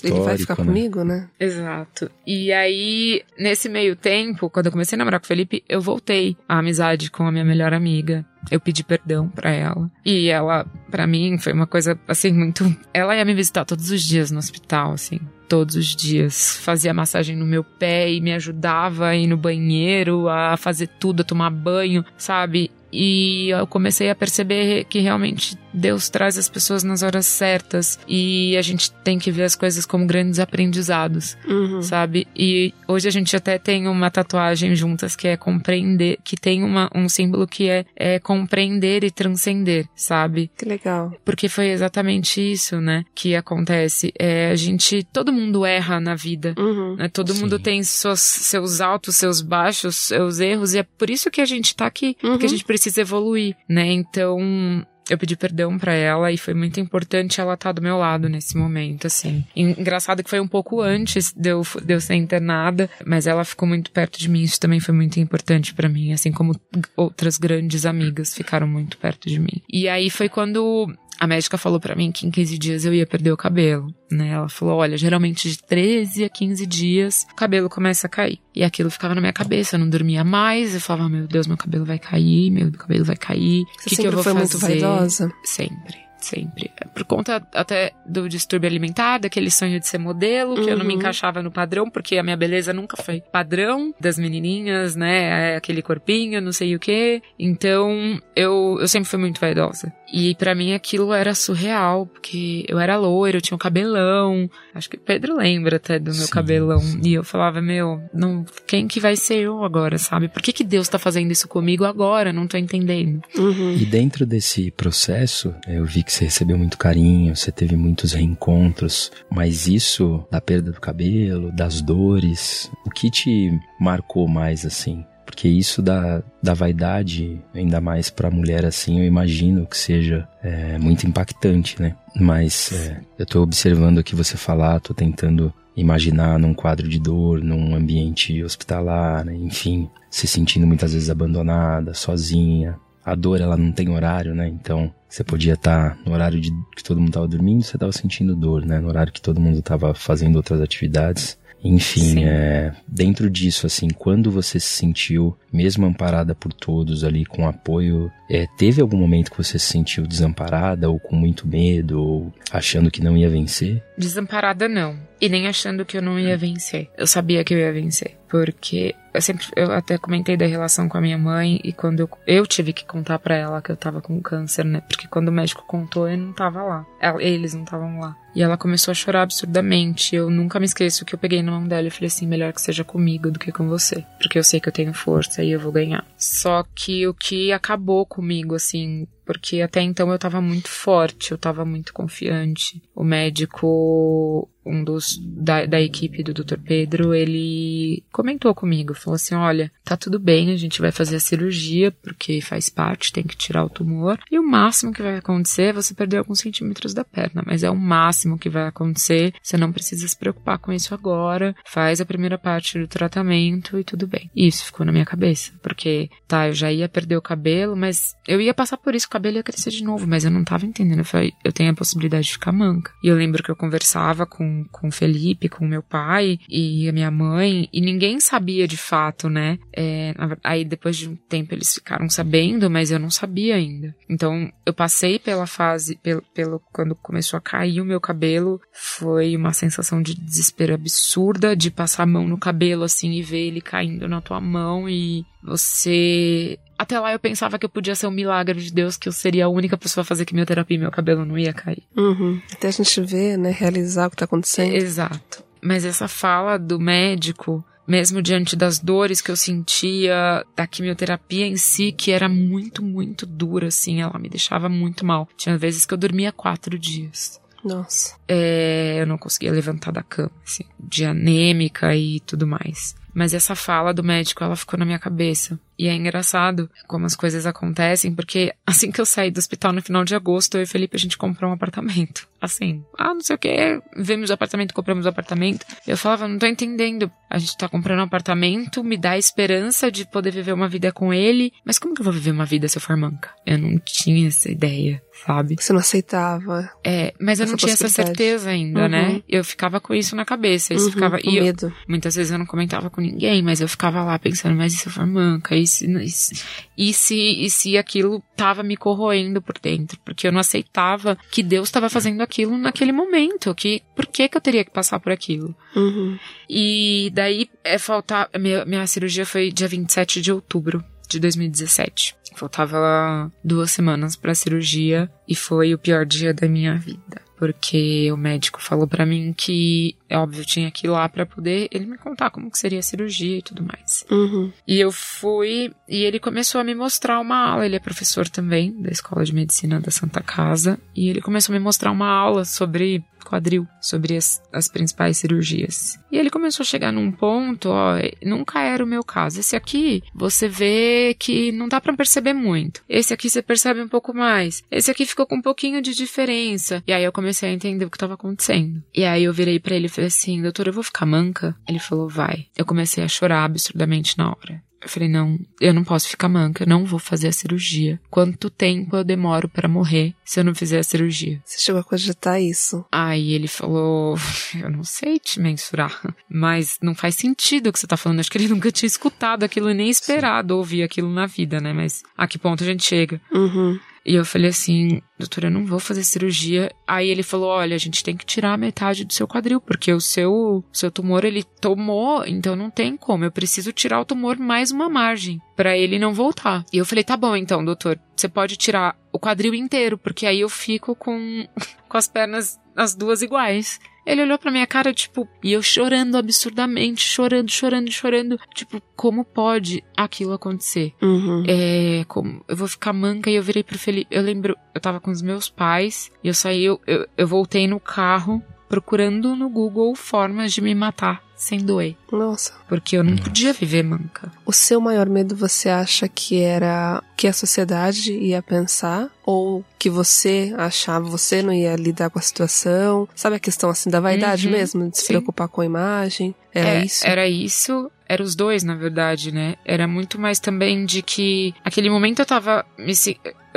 ele vai ficar histórico, né? comigo, né? Exato. E aí, nesse meio tempo, quando eu comecei a namorar com o Felipe, eu voltei à amizade com a minha melhor amiga. Eu pedi perdão pra ela. E ela, pra mim, foi uma coisa, assim, muito. Ela ia me visitar todos os dias no hospital, assim. Todos os dias. Fazia massagem no meu pé e me ajudava a ir no banheiro, a fazer tudo, a tomar banho, sabe? E eu comecei a perceber que realmente Deus traz as pessoas nas horas certas e a gente tem que ver as coisas como grandes aprendizados, Uhum. sabe? E hoje a gente até tem uma tatuagem juntas que é compreender, que tem uma, um símbolo que é, é compreender e transcender, sabe? Que legal. Porque foi exatamente isso, né, que acontece. É, a gente, todo mundo erra na vida. Uhum. Né? Todo Sim. mundo tem suas, seus altos, seus baixos, seus erros, e é por isso que a gente tá aqui, porque a Uhum. gente precisa evoluir, né? Então, eu pedi perdão pra ela e foi muito importante ela estar do meu lado nesse momento, assim. Engraçado que foi um pouco antes de eu, de eu ser internada, mas ela ficou muito perto de mim, isso também foi muito importante pra mim, assim como outras grandes amigas ficaram muito perto de mim. E aí foi quando a médica falou pra mim que em 15 dias eu ia perder o cabelo, né? Ela falou: olha, geralmente de 13 a 15 dias o cabelo começa a cair. E aquilo ficava na minha cabeça, eu não dormia mais. Eu falava: meu Deus, meu cabelo vai cair, meu cabelo vai cair. O que, que eu vou foi fazer? muito vaidosa? Sempre. Sempre. Por conta até do distúrbio alimentar, daquele sonho de ser modelo, que eu não me Uhum. encaixava no padrão, porque a minha beleza nunca foi padrão das menininhas, né? É Aquele corpinho, não sei o quê. Então, eu, eu sempre fui muito vaidosa. E pra mim aquilo era surreal, porque eu era loira, eu tinha um cabelão. Acho que o Pedro lembra até do meu Sim, cabelão. sim. E eu falava, meu, não, quem que vai ser eu agora, sabe? Por que, que Deus tá fazendo isso comigo agora? Não tô entendendo. Uhum. E dentro desse processo, eu vi que você recebeu muito carinho, você teve muitos reencontros, mas isso da perda do cabelo, das dores, o que te marcou mais assim? Porque isso da, da vaidade, ainda mais pra mulher assim, eu imagino que seja é, muito impactante, né? Mas é, eu tô observando aqui você falar, tô tentando imaginar num quadro de dor, num ambiente hospitalar, né? enfim, se sentindo muitas vezes abandonada, sozinha, a dor ela não tem horário, né? Então você podia estar no horário de que todo mundo estava dormindo, você estava sentindo dor, né? No horário que todo mundo estava fazendo outras atividades. Enfim, é, dentro disso, assim, quando você se sentiu, mesmo amparada por todos ali, com apoio, é, teve algum momento que você se sentiu desamparada ou com muito medo ou achando que não ia vencer? Desamparada não. E nem achando que eu não ia vencer. Eu sabia que eu ia vencer. Porque eu sempre, eu até comentei da relação com a minha mãe e quando eu, eu tive que contar pra ela que eu tava com câncer, né? Porque quando o médico contou, eu não tava lá. Ela- eles não estavam lá. E ela começou a chorar absurdamente. Eu nunca me esqueço que eu peguei na mão dela e falei assim: melhor que seja comigo do que com você. Porque eu sei que eu tenho força e eu vou ganhar. Só que o que acabou comigo, assim, porque até então eu tava muito forte, eu tava muito confiante. O médico, um dos da, da equipe do Dr. Pedro, ele comentou comigo, falou assim: olha, tá tudo bem, a gente vai fazer a cirurgia, porque faz parte, tem que tirar o tumor. E o máximo que vai acontecer é você perder alguns centímetros da perna, mas é o máximo que vai acontecer. Você não precisa se preocupar com isso agora. Faz a primeira parte do tratamento e tudo bem. Isso ficou na minha cabeça, porque tá, eu já ia perder o cabelo, mas eu ia passar por isso, cabelo ia crescer de novo, mas eu não tava entendendo. Eu falei, eu tenho a possibilidade de ficar manca. E eu lembro que eu conversava com, com o Felipe, com meu pai e a minha mãe, e ninguém sabia de fato, né? É, aí depois de um tempo eles ficaram sabendo, mas eu não sabia ainda. Então eu passei pela fase, pelo, pelo quando começou a cair o meu cabelo, foi uma sensação de desespero absurda de passar a mão no cabelo assim e ver ele caindo na tua mão e você até lá eu pensava que eu podia ser um milagre de Deus, que eu seria a única pessoa a fazer quimioterapia e meu cabelo não ia cair. Uhum. Até a gente ver, né, realizar o que tá acontecendo. Exato. Mas essa fala do médico, mesmo diante das dores que eu sentia, da quimioterapia em si, que era muito, muito dura, assim, ela me deixava muito mal. Tinha vezes que eu dormia quatro dias. Nossa. É, eu não conseguia levantar da cama, assim, de anêmica e tudo mais. Mas essa fala do médico, ela ficou na minha cabeça. E é engraçado como as coisas acontecem, porque assim que eu saí do hospital no final de agosto, eu e o Felipe, a gente comprou um apartamento. Assim, ah, não sei o que, vemos o apartamento, compramos o apartamento. Eu falava, não tô entendendo. A gente tá comprando um apartamento, me dá a esperança de poder viver uma vida com ele, mas como que eu vou viver uma vida se eu for manca? Eu não tinha essa ideia, sabe? Você não aceitava. É, mas eu não tinha essa certeza ainda, Uhum. né? Eu ficava com isso na cabeça. Isso Uhum, ficava. com E eu- medo. muitas vezes eu não comentava com ninguém, mas eu ficava lá pensando, mas e se eu for manca? E e se, e se, e se aquilo tava me corroendo por dentro? Porque eu não aceitava que Deus estava fazendo aquilo naquele momento. Que, por que, que eu teria que passar por aquilo? Uhum. E daí é faltar. Minha, minha cirurgia foi dia 27 de outubro. de 2017. Faltava duas semanas para a cirurgia e foi o pior dia da minha vida porque o médico falou para mim que, é óbvio, eu tinha que ir lá para poder ele me contar como que seria a cirurgia e tudo mais. Uhum. E eu fui e ele começou a me mostrar uma aula. Ele é professor também da Escola de Medicina da Santa Casa e ele começou a me mostrar uma aula sobre quadril, sobre as, as principais cirurgias. E ele começou a chegar num ponto, ó, nunca era o meu caso. Esse aqui, você vê que não dá para perceber muito. Esse aqui você percebe um pouco mais. Esse aqui ficou com um pouquinho de diferença. E aí eu comecei a entender o que estava acontecendo. E aí eu virei para ele e falei assim, doutor, eu vou ficar manca? Ele falou, vai. Eu comecei a chorar absurdamente na hora. Eu falei, não, eu não posso ficar manca, eu não vou fazer a cirurgia. Quanto tempo eu demoro para morrer se eu não fizer a cirurgia? Você chegou a cogitar isso? Aí ele falou, eu não sei te mensurar, mas não faz sentido o que você tá falando. Acho que ele nunca tinha escutado aquilo e nem esperado Sim. ouvir aquilo na vida, né? Mas a que ponto a gente chega? Uhum. E eu falei assim, doutora, eu não vou fazer cirurgia. Aí ele falou, olha, a gente tem que tirar metade do seu quadril, porque o seu, seu tumor, ele tomou, então não tem como. Eu preciso tirar o tumor mais uma margem, para ele não voltar. E eu falei, tá bom então, doutor, você pode tirar o quadril inteiro, porque aí eu fico com, com as pernas as duas iguais. Ele olhou pra minha cara, tipo, e eu chorando absurdamente, chorando, chorando, chorando. Tipo, como pode aquilo acontecer? Uhum. É, como, eu vou ficar manca e eu virei pro Felipe. Eu lembro, eu tava com os meus pais, e eu saí, eu, eu, eu voltei no carro, procurando no Google formas de me matar sem doer. Nossa. Porque eu não podia viver manca. O seu maior medo você acha que era que a sociedade ia pensar? Ou que você achava, você não ia lidar com a situação? Sabe a questão assim da vaidade uhum, mesmo? De se sim. preocupar com a imagem? Era é, isso? Era isso. Era os dois, na verdade, né? Era muito mais também de que aquele momento eu tava me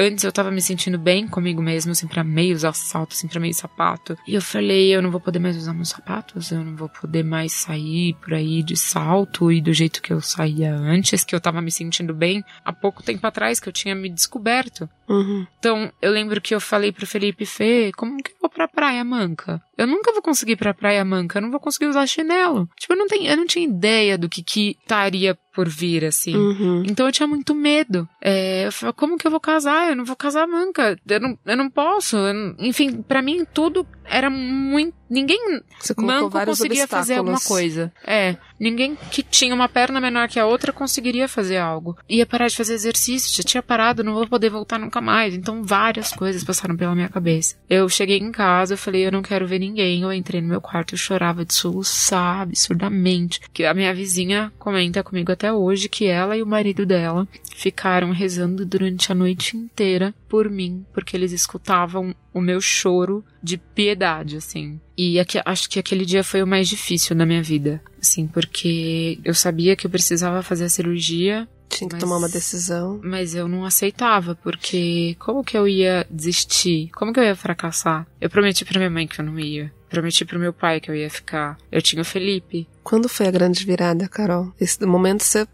antes eu tava me sentindo bem comigo mesmo, assim, pra meio usar salto, assim, pra meio sapato. E eu falei, eu não vou poder mais usar meus sapatos, eu não vou poder mais sair por aí de salto e do jeito que eu saía antes, que eu tava me sentindo bem há pouco tempo atrás, que eu tinha me descoberto. Uhum. Então, eu lembro que eu falei pro Felipe Fê, como que eu vou pra Praia Manca? Eu nunca vou conseguir ir pra Praia Manca, eu não vou conseguir usar chinelo. Tipo, eu não, tenho, eu não tinha ideia do que que estaria por vir, assim. Uhum. Então eu tinha muito medo. É, eu falei, como que eu vou casar? Eu não vou casar manca. Eu não, eu não posso. Eu não... Enfim, para mim tudo era muito. Ninguém manco conseguia fazer alguma coisa. É. Ninguém que tinha uma perna menor que a outra conseguiria fazer algo. Ia parar de fazer exercício, já tinha parado, não vou poder voltar nunca mais. Então várias coisas passaram pela minha cabeça. Eu cheguei em casa, eu falei, eu não quero ver ninguém. Eu entrei no meu quarto e chorava de soluçar absurdamente. Que a minha vizinha comenta comigo até hoje que ela e o marido dela ficaram rezando durante a noite inteira por mim, porque eles escutavam o meu choro de piedade, assim. E aqui, acho que aquele dia foi o mais difícil da minha vida, assim, porque eu sabia que eu precisava fazer a cirurgia. Tinha que mas, tomar uma decisão. Mas eu não aceitava, porque como que eu ia desistir? Como que eu ia fracassar? Eu prometi pra minha mãe que eu não ia. Prometi pro meu pai que eu ia ficar. Eu tinha o Felipe. Quando foi a grande virada, Carol? Esse momento você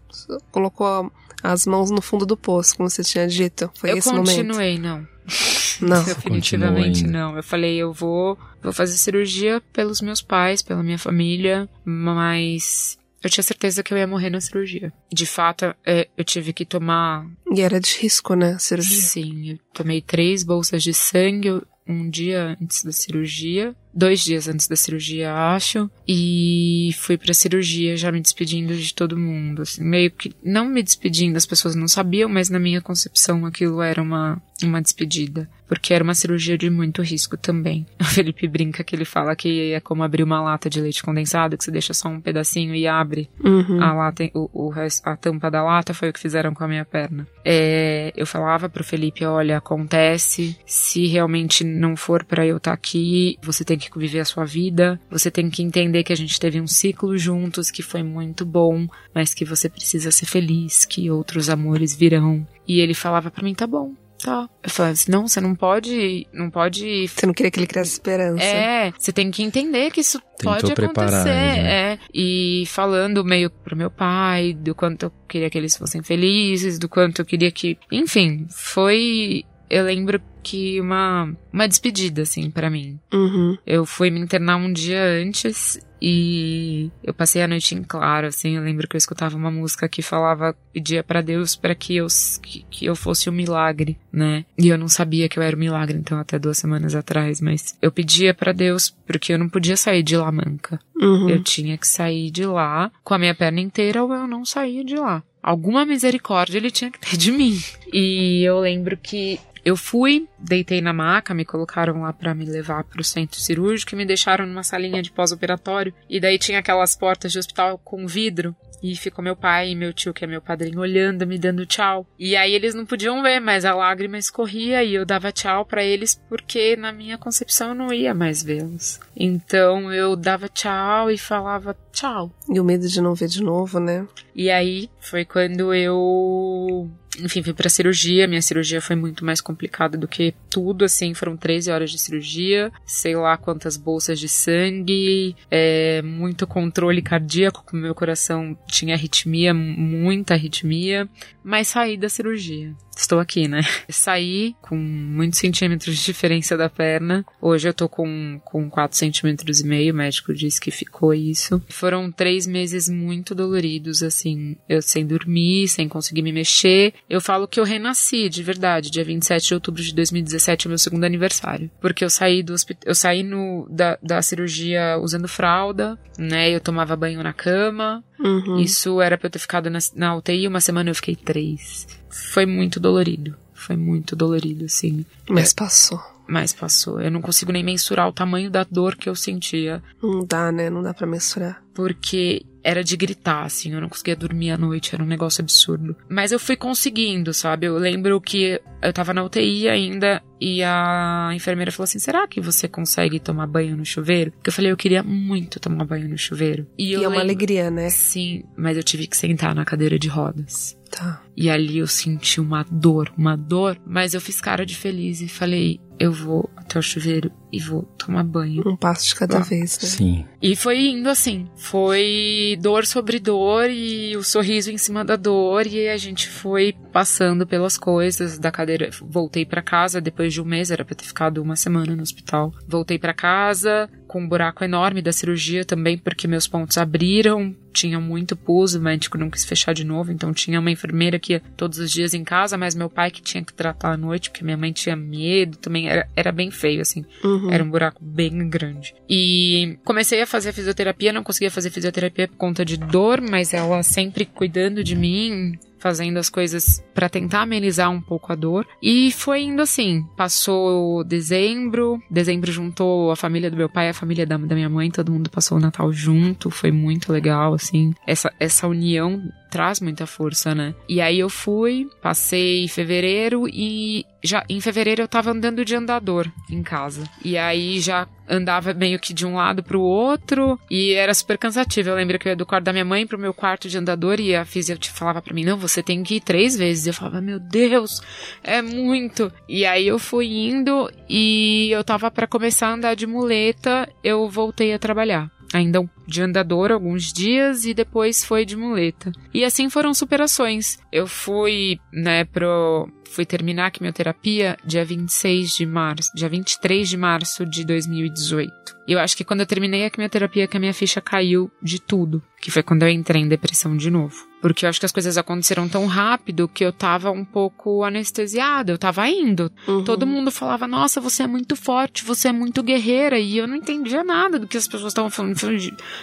colocou as mãos no fundo do poço, como você tinha dito. Foi eu esse momento? Eu continuei, não. Não. Definitivamente não. Eu falei, eu vou, vou fazer cirurgia pelos meus pais, pela minha família, mas eu tinha certeza que eu ia morrer na cirurgia. De fato, é, eu tive que tomar. E era de risco, né? A cirurgia? Sim, eu tomei três bolsas de sangue um dia antes da cirurgia dois dias antes da cirurgia, acho, e fui pra cirurgia já me despedindo de todo mundo, assim, meio que não me despedindo, as pessoas não sabiam, mas na minha concepção aquilo era uma, uma despedida, porque era uma cirurgia de muito risco também. O Felipe brinca que ele fala que é como abrir uma lata de leite condensado, que você deixa só um pedacinho e abre uhum. a lata, o, o, a tampa da lata, foi o que fizeram com a minha perna. É, eu falava pro Felipe, olha, acontece, se realmente não for para eu estar tá aqui, você tem que viver a sua vida. Você tem que entender que a gente teve um ciclo juntos que foi muito bom, mas que você precisa ser feliz, que outros amores virão. E ele falava para mim, tá bom, Tá. Eu falei assim, não, você não pode, não pode... Você não queria que ele criasse esperança. É, você tem que entender que isso Tentou pode acontecer. Né? É. E falando meio pro meu pai, do quanto eu queria que eles fossem felizes, do quanto eu queria que... Enfim, foi... Eu lembro que uma, uma despedida, assim, para mim. Uhum. Eu fui me internar um dia antes e eu passei a noite em claro, assim. Eu lembro que eu escutava uma música que falava, pedia para Deus para que eu, que, que, eu fosse o um milagre, né? E eu não sabia que eu era o um milagre, então, até duas semanas atrás. Mas eu pedia para Deus porque eu não podia sair de lá manca. Uhum. Eu tinha que sair de lá com a minha perna inteira ou eu não saía de lá. Alguma misericórdia ele tinha que ter de mim. E eu lembro que eu fui, deitei na maca, me colocaram lá para me levar para o centro cirúrgico e me deixaram numa salinha de pós-operatório. E daí tinha aquelas portas de hospital com vidro. E ficou meu pai e meu tio, que é meu padrinho, olhando, me dando tchau. E aí eles não podiam ver, mas a lágrima escorria e eu dava tchau para eles porque na minha concepção eu não ia mais vê-los. Então eu dava tchau e falava tchau. E o medo de não ver de novo, né? E aí foi quando eu enfim, fui pra cirurgia. Minha cirurgia foi muito mais complicada do que tudo, assim. Foram 13 horas de cirurgia, sei lá quantas bolsas de sangue, é, muito controle cardíaco, com meu coração tinha arritmia, muita arritmia, mas saí da cirurgia estou aqui, né? Saí com muitos centímetros de diferença da perna. Hoje eu tô com, com 4 centímetros e meio, o médico disse que ficou isso. Foram três meses muito doloridos, assim, eu sem dormir, sem conseguir me mexer. Eu falo que eu renasci, de verdade. Dia 27 de outubro de 2017 é meu segundo aniversário. Porque eu saí do hospital, eu saí no, da, da cirurgia usando fralda, né? Eu tomava banho na cama. Uhum. Isso era pra eu ter ficado na, na UTI uma semana, eu fiquei três foi muito dolorido. Foi muito dolorido, assim. Mas passou. Mas passou. Eu não consigo nem mensurar o tamanho da dor que eu sentia. Não dá, né? Não dá para mensurar. Porque era de gritar, assim, eu não conseguia dormir à noite, era um negócio absurdo. Mas eu fui conseguindo, sabe? Eu lembro que eu tava na UTI ainda e a enfermeira falou assim: será que você consegue tomar banho no chuveiro? Porque eu falei, eu queria muito tomar banho no chuveiro. E, e é uma lembro... alegria, né? Sim, mas eu tive que sentar na cadeira de rodas. Tá. E ali eu senti uma dor, uma dor, mas eu fiz cara de feliz e falei: eu vou até o chuveiro e vou tomar banho. Um passo de cada vez, né? Sim. E foi indo assim. Foi dor sobre dor e o sorriso em cima da dor. E a gente foi passando pelas coisas da cadeira. Voltei para casa depois de um mês, era pra ter ficado uma semana no hospital. Voltei para casa com um buraco enorme da cirurgia também, porque meus pontos abriram. Tinha muito pus, o médico não quis fechar de novo, então tinha uma enfermeira que ia todos os dias em casa, mas meu pai que tinha que tratar à noite, porque minha mãe tinha medo também. Era, era bem feio, assim. Uhum. Era um buraco bem grande. E comecei a fazer fisioterapia, não conseguia fazer fisioterapia por conta de dor, mas ela sempre cuidando de mim, fazendo as coisas para tentar amenizar um pouco a dor. E foi indo assim. Passou dezembro, dezembro juntou a família do meu pai, a família da, da minha mãe, todo mundo passou o Natal junto, foi muito legal, assim. Essa, essa união traz muita força, né? E aí eu fui, passei fevereiro e já em fevereiro eu tava andando de andador em casa. E aí já andava meio que de um lado pro outro e era super cansativo. Eu lembro que eu ia do quarto da minha mãe pro meu quarto de andador e a física falava para mim: "Não, você tem que ir três vezes". Eu falava: "Meu Deus, é muito". E aí eu fui indo e eu tava para começar a andar de muleta, eu voltei a trabalhar ainda de andador alguns dias e depois foi de muleta. E assim foram superações. Eu fui, né, pro fui terminar a quimioterapia dia 26 de março, dia 23 de março de 2018. E eu acho que quando eu terminei a quimioterapia que a minha ficha caiu de tudo, que foi quando eu entrei em depressão de novo. Porque eu acho que as coisas aconteceram tão rápido que eu tava um pouco anestesiada, eu tava indo. Uhum. Todo mundo falava, nossa, você é muito forte, você é muito guerreira, e eu não entendia nada do que as pessoas estavam falando.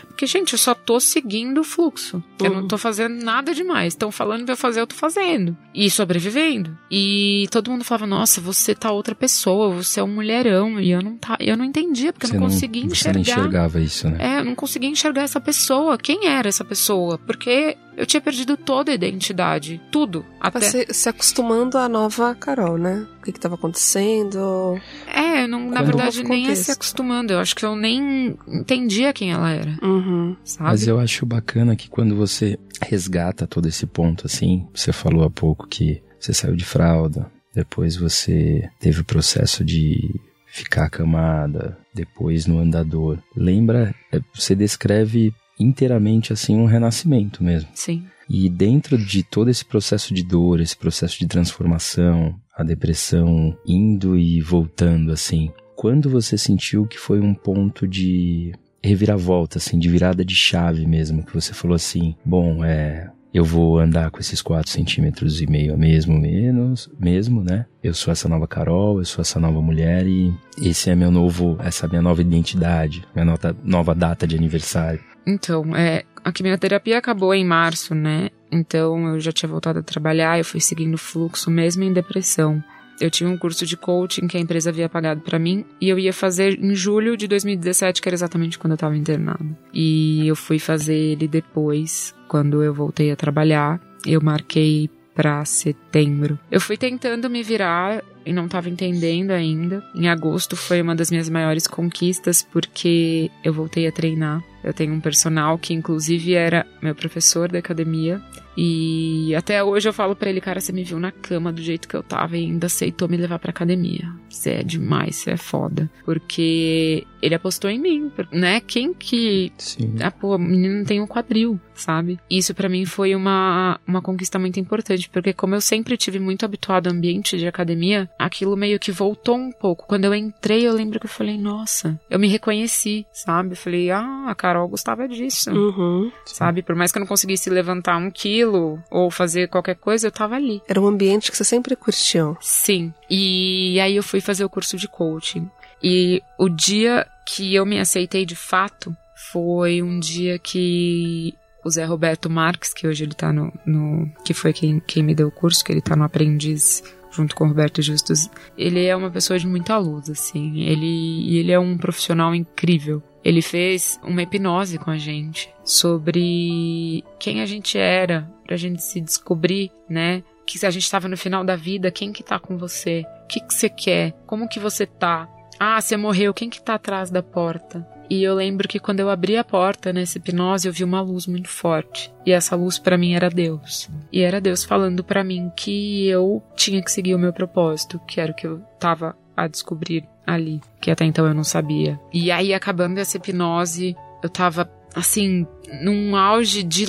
Porque, gente, eu só tô seguindo o fluxo. Uhum. Eu não uhum. tô fazendo nada demais. Estão falando pra eu fazer, eu tô fazendo. E sobrevivendo. E todo mundo falava, nossa, você tá outra pessoa, você é um mulherão. E eu não, tá, eu não entendia, porque você eu não conseguia não, enxergar. Você não enxergava isso, né? É, eu não conseguia enxergar essa pessoa. Quem era essa pessoa? Porque eu tinha perdido toda a identidade, tudo. Até se, se acostumando à nova Carol, né? O que estava acontecendo? É, não, na verdade nem é se acostumando. Eu acho que eu nem entendia quem ela era. Uhum. Sabe? Mas eu acho bacana que quando você resgata todo esse ponto, assim, você falou há pouco que você saiu de fralda, depois você teve o processo de ficar acamada, depois no andador. Lembra, é, você descreve inteiramente assim um renascimento mesmo. Sim. E dentro de todo esse processo de dor, esse processo de transformação, a depressão indo e voltando assim, quando você sentiu que foi um ponto de reviravolta, assim, de virada de chave mesmo, que você falou assim, bom, é, eu vou andar com esses 4 centímetros e meio mesmo, menos, mesmo, né? Eu sou essa nova Carol, eu sou essa nova mulher e esse é meu novo, essa minha nova identidade, minha nota, nova data de aniversário. Então, é, a quimioterapia acabou em março, né? Então eu já tinha voltado a trabalhar, eu fui seguindo o fluxo mesmo em depressão. Eu tinha um curso de coaching que a empresa havia pagado para mim e eu ia fazer em julho de 2017, que era exatamente quando eu estava internado. E eu fui fazer ele depois, quando eu voltei a trabalhar. Eu marquei para setembro. Eu fui tentando me virar e não estava entendendo ainda. Em agosto foi uma das minhas maiores conquistas porque eu voltei a treinar. Eu tenho um personal que inclusive era meu professor da academia e até hoje eu falo para ele, cara, você me viu na cama do jeito que eu tava e ainda aceitou me levar pra academia. Você é demais, você é foda. Porque ele apostou em mim, né? Quem que. Sim. Ah, pô, o menino tem um quadril, sabe? Isso para mim foi uma, uma conquista muito importante, porque como eu sempre tive muito habituado ao ambiente de academia, aquilo meio que voltou um pouco. Quando eu entrei, eu lembro que eu falei, nossa, eu me reconheci, sabe? Eu falei, ah, a Carol gostava disso. Uhum. Sabe? Por mais que eu não conseguisse levantar um quilo ou fazer qualquer coisa, eu tava ali. Era um ambiente que você sempre curtiu. Sim. E aí eu fui fazer o curso de coaching. E o dia que eu me aceitei de fato foi um dia que o Zé Roberto Marques, que hoje ele tá no. no que foi quem, quem me deu o curso, que ele tá no Aprendiz junto com o Roberto Justus, ele é uma pessoa de muita luz, assim. Ele, ele é um profissional incrível. Ele fez uma hipnose com a gente sobre quem a gente era, pra gente se descobrir, né? Que se a gente estava no final da vida, quem que tá com você? O que que você quer? Como que você tá? Ah, você morreu, quem que tá atrás da porta? E eu lembro que quando eu abri a porta nessa hipnose, eu vi uma luz muito forte. E essa luz para mim era Deus. E era Deus falando para mim que eu tinha que seguir o meu propósito, que era o que eu tava a descobrir ali, que até então eu não sabia. E aí acabando essa hipnose, eu tava assim, num auge de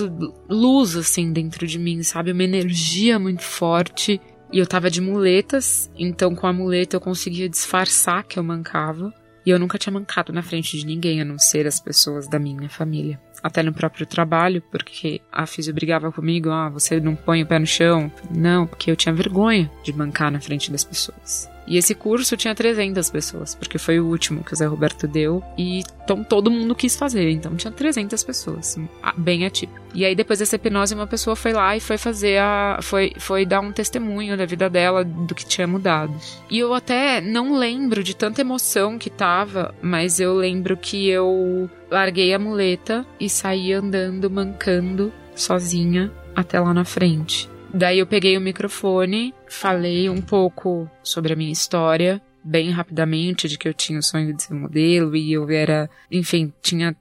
luz assim dentro de mim, sabe? Uma energia muito forte. E eu tava de muletas, então com a muleta eu conseguia disfarçar que eu mancava. E eu nunca tinha mancado na frente de ninguém, a não ser as pessoas da minha família. Até no próprio trabalho, porque a Físio brigava comigo, ah, você não põe o pé no chão. Não, porque eu tinha vergonha de mancar na frente das pessoas. E esse curso tinha 300 pessoas, porque foi o último que o Zé Roberto deu. E então todo mundo quis fazer, então tinha 300 pessoas, bem atípico. E aí depois dessa hipnose uma pessoa foi lá e foi fazer a foi foi dar um testemunho da vida dela do que tinha mudado. E eu até não lembro de tanta emoção que tava, mas eu lembro que eu larguei a muleta e saí andando mancando sozinha até lá na frente. Daí eu peguei o microfone, falei um pouco sobre a minha história, bem rapidamente, de que eu tinha o sonho de ser modelo e eu era, enfim, tinha,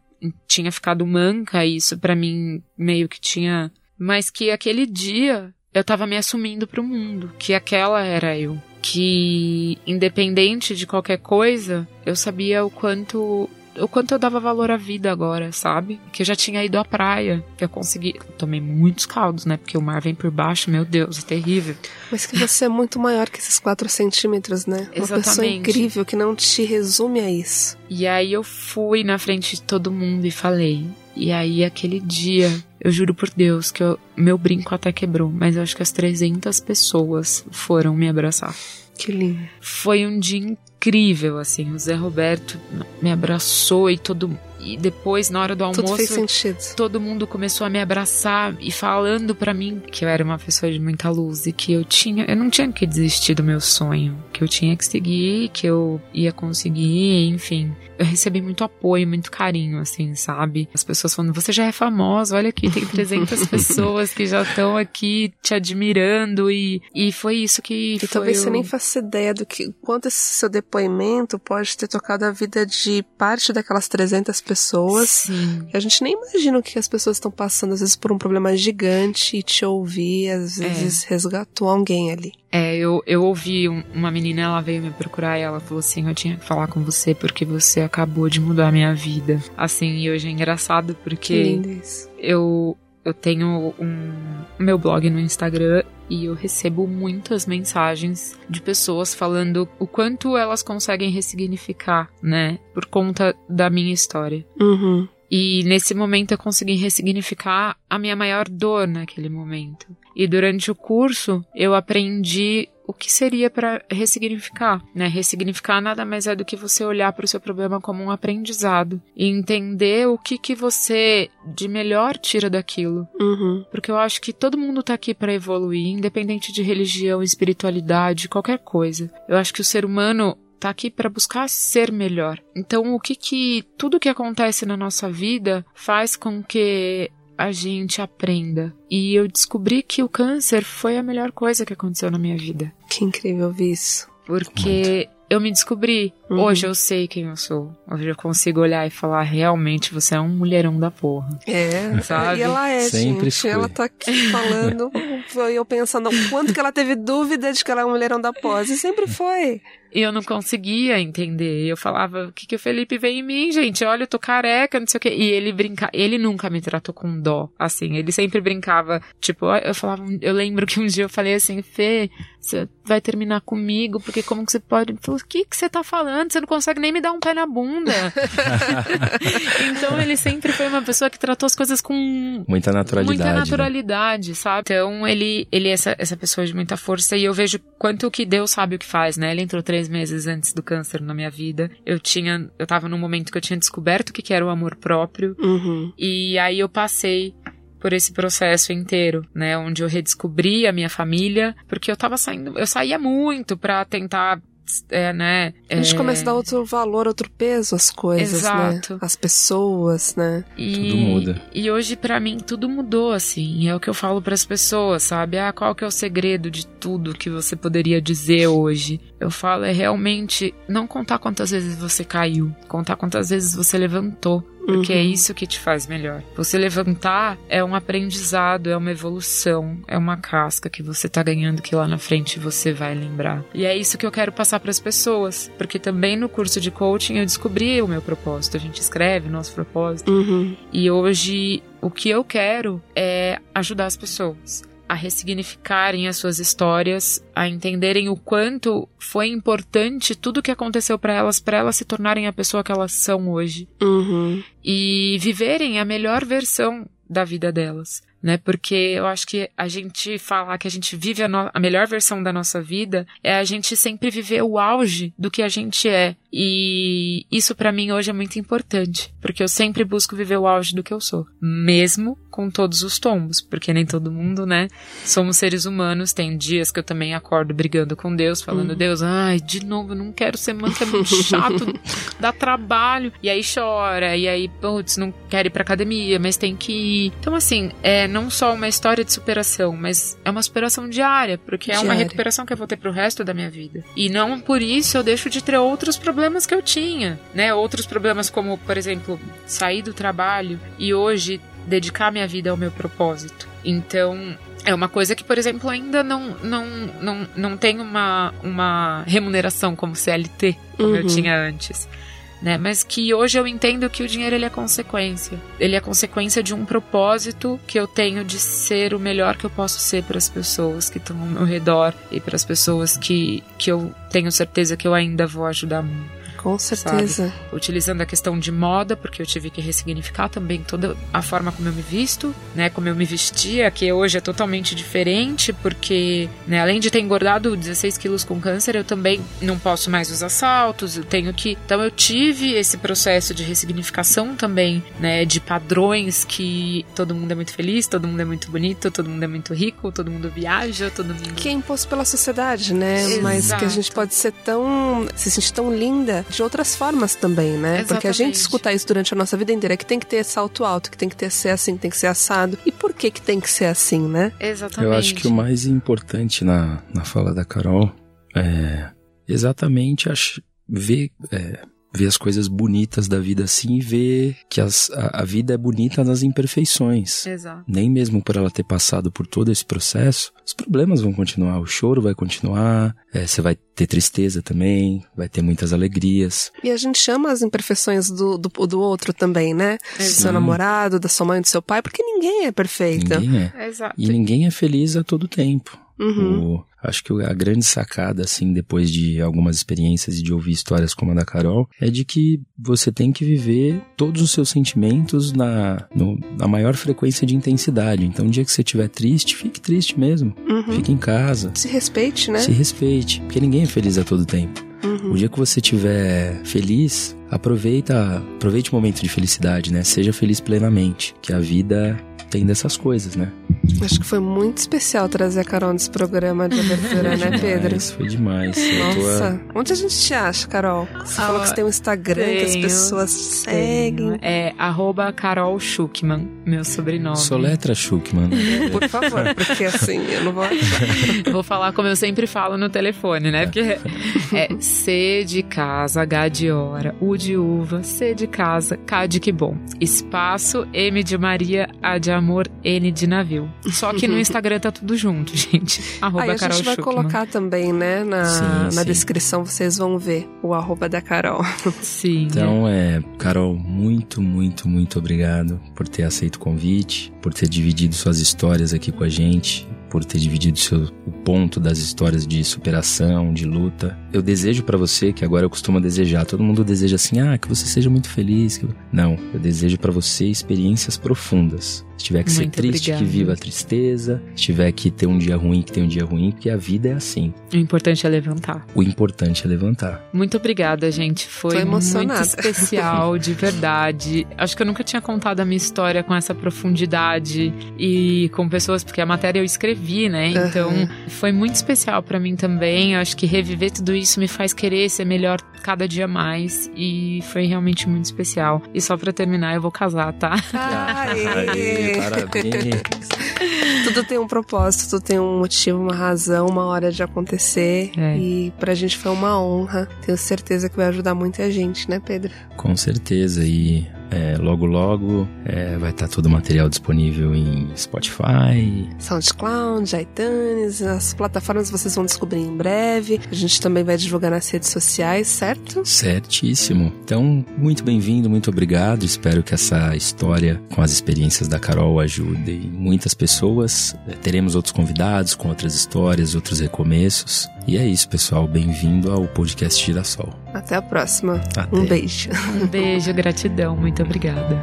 tinha ficado manca, e isso para mim meio que tinha. Mas que aquele dia eu tava me assumindo pro mundo, que aquela era eu. Que, independente de qualquer coisa, eu sabia o quanto o quanto eu dava valor à vida agora, sabe? Que eu já tinha ido à praia, que eu consegui. Eu tomei muitos caldos, né? Porque o mar vem por baixo, meu Deus, é terrível. Mas que você é muito maior que esses 4 centímetros, né? Exatamente. Uma pessoa incrível que não te resume a isso. E aí eu fui na frente de todo mundo e falei. E aí aquele dia, eu juro por Deus que eu, meu brinco até quebrou, mas eu acho que as 300 pessoas foram me abraçar. Que lindo. Foi um dia incrível, assim. O Zé Roberto me abraçou e todo e depois, na hora do almoço, Tudo fez sentido. todo mundo começou a me abraçar e falando para mim que eu era uma pessoa de muita luz e que eu tinha, eu não tinha que desistir do meu sonho, que eu tinha que seguir, que eu ia conseguir, enfim. Eu recebi muito apoio, muito carinho, assim, sabe? As pessoas falando, você já é famosa, olha aqui, tem 300 pessoas que já estão aqui te admirando e, e foi isso que E talvez você nem faça ideia do que quanto esse seu depoimento pode ter tocado a vida de parte daquelas 300 pessoas. Sim. A gente nem imagina o que as pessoas estão passando, às vezes por um problema gigante e te ouvir, às vezes resgatou alguém ali. É, eu, eu ouvi um- uma menina, ela veio me procurar e ela falou assim: Eu tinha que falar com você porque você acabou de mudar a minha vida. Assim, e hoje é engraçado Que porque eu eu tenho um meu blog no Instagram e eu recebo muitas mensagens de pessoas falando o quanto elas conseguem ressignificar, né, por conta da minha história. Uhum. E nesse momento eu consegui ressignificar a minha maior dor naquele momento. E durante o curso eu aprendi o que seria para ressignificar, né? Ressignificar nada mais é do que você olhar para o seu problema como um aprendizado e entender o que que você de melhor tira daquilo. Uhum. Porque eu acho que todo mundo tá aqui para evoluir, independente de religião, espiritualidade, qualquer coisa. Eu acho que o ser humano tá aqui para buscar ser melhor. Então, o que que tudo que acontece na nossa vida faz com que a gente aprenda. E eu descobri que o câncer foi a melhor coisa que aconteceu na minha vida. Que incrível ouvir isso. Porque eu me descobri. Uhum. Hoje eu sei quem eu sou. Hoje eu consigo olhar e falar, realmente, você é um mulherão da porra. É, Sabe? E ela é, Sempre gente. foi. Ela tá aqui falando. Foi eu pensando o quanto que ela teve dúvida de que ela é um mulherão da pós. E sempre foi. E eu não conseguia entender. Eu falava, o que, que o Felipe vê em mim, gente? Olha, eu tô careca, não sei o quê. E ele brinca, ele nunca me tratou com dó, assim. Ele sempre brincava, tipo, eu falava, eu lembro que um dia eu falei assim, Fê, você vai terminar comigo, porque como que você pode? Ele falou, o que que você tá falando? Você não consegue nem me dar um pé na bunda. então ele sempre foi uma pessoa que tratou as coisas com Muita naturalidade. muita né? naturalidade, sabe? Então ele, ele é essa, essa pessoa de muita força e eu vejo quanto que Deus sabe o que faz, né? Ele entrou três meses antes do câncer na minha vida. Eu tinha, eu tava num momento que eu tinha descoberto o que, que era o amor próprio Uhum. e aí eu passei por esse processo inteiro, né, onde eu redescobri a minha família, porque eu tava saindo, eu saía muito pra tentar é, né? A gente é, começa a dar outro valor, outro peso às coisas, Exato. né? Às pessoas, né? E, Tudo muda. E hoje, pra mim, tudo mudou, assim. É o que eu falo pras pessoas, sabe? Ah, qual que é o segredo de tudo que você poderia dizer hoje? Eu falo é realmente não contar quantas vezes você caiu, contar quantas vezes você levantou. Porque é Uhum. isso que te faz melhor. Você levantar é um aprendizado, é uma evolução, é uma casca que você tá ganhando que lá na frente você vai lembrar. E é isso que eu quero passar pras pessoas. Porque também no curso de coaching eu descobri o meu propósito. A gente escreve o nosso propósito. Uhum. E hoje o que eu quero é ajudar as pessoas a ressignificarem as suas histórias, a entenderem o quanto foi importante tudo que aconteceu para elas, para elas se tornarem a pessoa que elas são hoje Uhum. e viverem a melhor versão da vida delas, né? Porque eu acho que a gente falar que a gente vive a, no- a melhor versão da nossa vida é a gente sempre viver o auge do que a gente é. E isso pra mim hoje é muito importante, porque eu sempre busco viver o auge do que eu sou, mesmo com todos os tombos, porque nem todo mundo, né? Somos seres humanos, tem dias que eu também acordo brigando com Deus, falando, Deus, ai, de novo, não quero ser mãe, que é muito chato, dá trabalho. E aí chora, e aí, putz, não quer ir pra academia, mas tem que ir. Então, assim, é não só uma história de superação, mas é uma superação diária, porque é uma recuperação que eu vou ter pro resto da minha vida. E não por isso eu deixo de ter outros problemas que eu tinha, né? Outros problemas como, por exemplo, sair do trabalho e hoje dedicar minha vida ao meu propósito. Então, é uma coisa que, por exemplo, ainda não, não, não, não tem uma, uma remuneração como CLT, como eu Uhum. tinha antes. Né? Mas que hoje eu entendo que o dinheiro ele é consequência. Ele é consequência de um propósito que eu tenho de ser o melhor que eu posso ser para as pessoas que estão ao meu redor e para as pessoas que, que eu tenho certeza que eu ainda vou ajudar muito Com certeza. utilizando a questão de moda, porque eu tive que ressignificar também toda a forma como eu me visto, né, como eu me vestia, que hoje é totalmente diferente, porque, né, além de ter engordado 16 quilos com câncer, eu também não posso mais usar saltos, eu tenho que... Então eu tive esse processo de ressignificação também, né, de padrões que todo mundo é muito feliz, todo mundo é muito bonito, todo mundo é muito rico, todo mundo viaja, todo mundo... Que é imposto pela sociedade, né? Mas que a gente Exato. pode ser tão. se sentir tão linda de outras formas também, né? Porque a gente Exatamente. escuta isso durante a nossa vida inteira, que tem que ter salto alto, que tem que ter ser assim, que tem que ser assado. E por que que tem que ser assim, né? Exatamente. Eu acho que o mais importante na, na fala da Carol é exatamente ver, é, ver as coisas bonitas da vida assim e ver que as, a, a vida é bonita nas imperfeições. Exato. Nem mesmo por ela ter passado por todo esse processo, os problemas vão continuar, o choro vai continuar, é, você vai ter tristeza também, vai ter muitas alegrias. E a gente chama as imperfeições do, do, do outro também, né? Do seu namorado, da sua mãe, do seu pai, porque ninguém é perfeito. Ninguém é. Exato. E ninguém é feliz a todo tempo. Uhum. O- acho que a grande sacada, assim, depois de algumas experiências e de ouvir histórias como a da Carol, é de que você tem que viver todos os seus sentimentos na, no- na maior frequência de intensidade. Então, o dia que você estiver triste, fique triste mesmo. Uhum. Fique em casa. Se respeite, né? Se respeite, porque ninguém é feliz a todo tempo. Uhum. O dia que você estiver feliz, aproveita, aproveite o momento de felicidade, né? Seja feliz plenamente, que a vida tem dessas coisas, né? Acho que foi muito especial trazer a Carol nesse programa de abertura, né, Pedro? Foi demais. Tô- Nossa, onde a gente te acha, Carol? Você Ah, falou que você tem um Instagram que as tenho, pessoas te seguem. É arroba Carol Schuckman, meu sobrenome. Soletra Schuckman. Por favor, porque assim, eu não vou achar. Vou falar como eu sempre falo no telefone, né? Porque é C de casa, H de hora, U de uva, C de casa, K de que bom. Espaço, M de Maria, A de amor, N de navio. Só que no Instagram tá tudo junto, gente. Arroba Aí a Carol gente vai Schuckman. colocar também, né, na, Sim, na sim. descrição, vocês vão ver o arroba da Carol. Sim. Então, é, Carol, muito, muito, muito obrigado por ter aceito o convite, por ter dividido suas histórias aqui com a gente, por ter dividido seu, o ponto das histórias de superação, de luta. Eu desejo pra você, que agora eu costumo desejar, todo mundo deseja assim, ah, que você seja muito feliz. que- Não, eu desejo pra você experiências profundas. Se tiver que ser Muito triste, obrigada. que viva a tristeza. Se tiver que ter um dia ruim, que tenha um dia ruim, porque a vida é assim. O importante é levantar. O importante é levantar. Muito obrigada, gente. Foi muito especial, de verdade. Acho que eu nunca tinha contado a minha história com essa profundidade e com pessoas, porque a matéria eu escrevi, né? Então Aham. foi muito especial pra mim também. Eu acho que reviver tudo isso me faz querer ser melhor cada dia mais e foi realmente muito especial. E só pra terminar, eu vou casar, tá? Aê. Parabéns. Tudo tem um propósito, tudo tem um motivo, uma razão, uma hora de acontecer. É. E pra gente foi uma honra. Tenho certeza que vai ajudar muita gente, né, Pedro? Com certeza. E é, logo, logo é, vai estar todo o material disponível em Spotify. SoundCloud, iTunes, as plataformas vocês vão descobrir em breve. A gente também vai divulgar nas redes sociais, certo? Certíssimo. Então, muito bem-vindo, muito obrigado. Espero que essa história com as experiências da Carol ajude muitas pessoas. É, teremos outros convidados com outras histórias, outros recomeços. E é isso, pessoal. Bem-vindo ao podcast Girassol. Até a próxima. Até. Um beijo. Um beijo, gratidão, muito obrigada.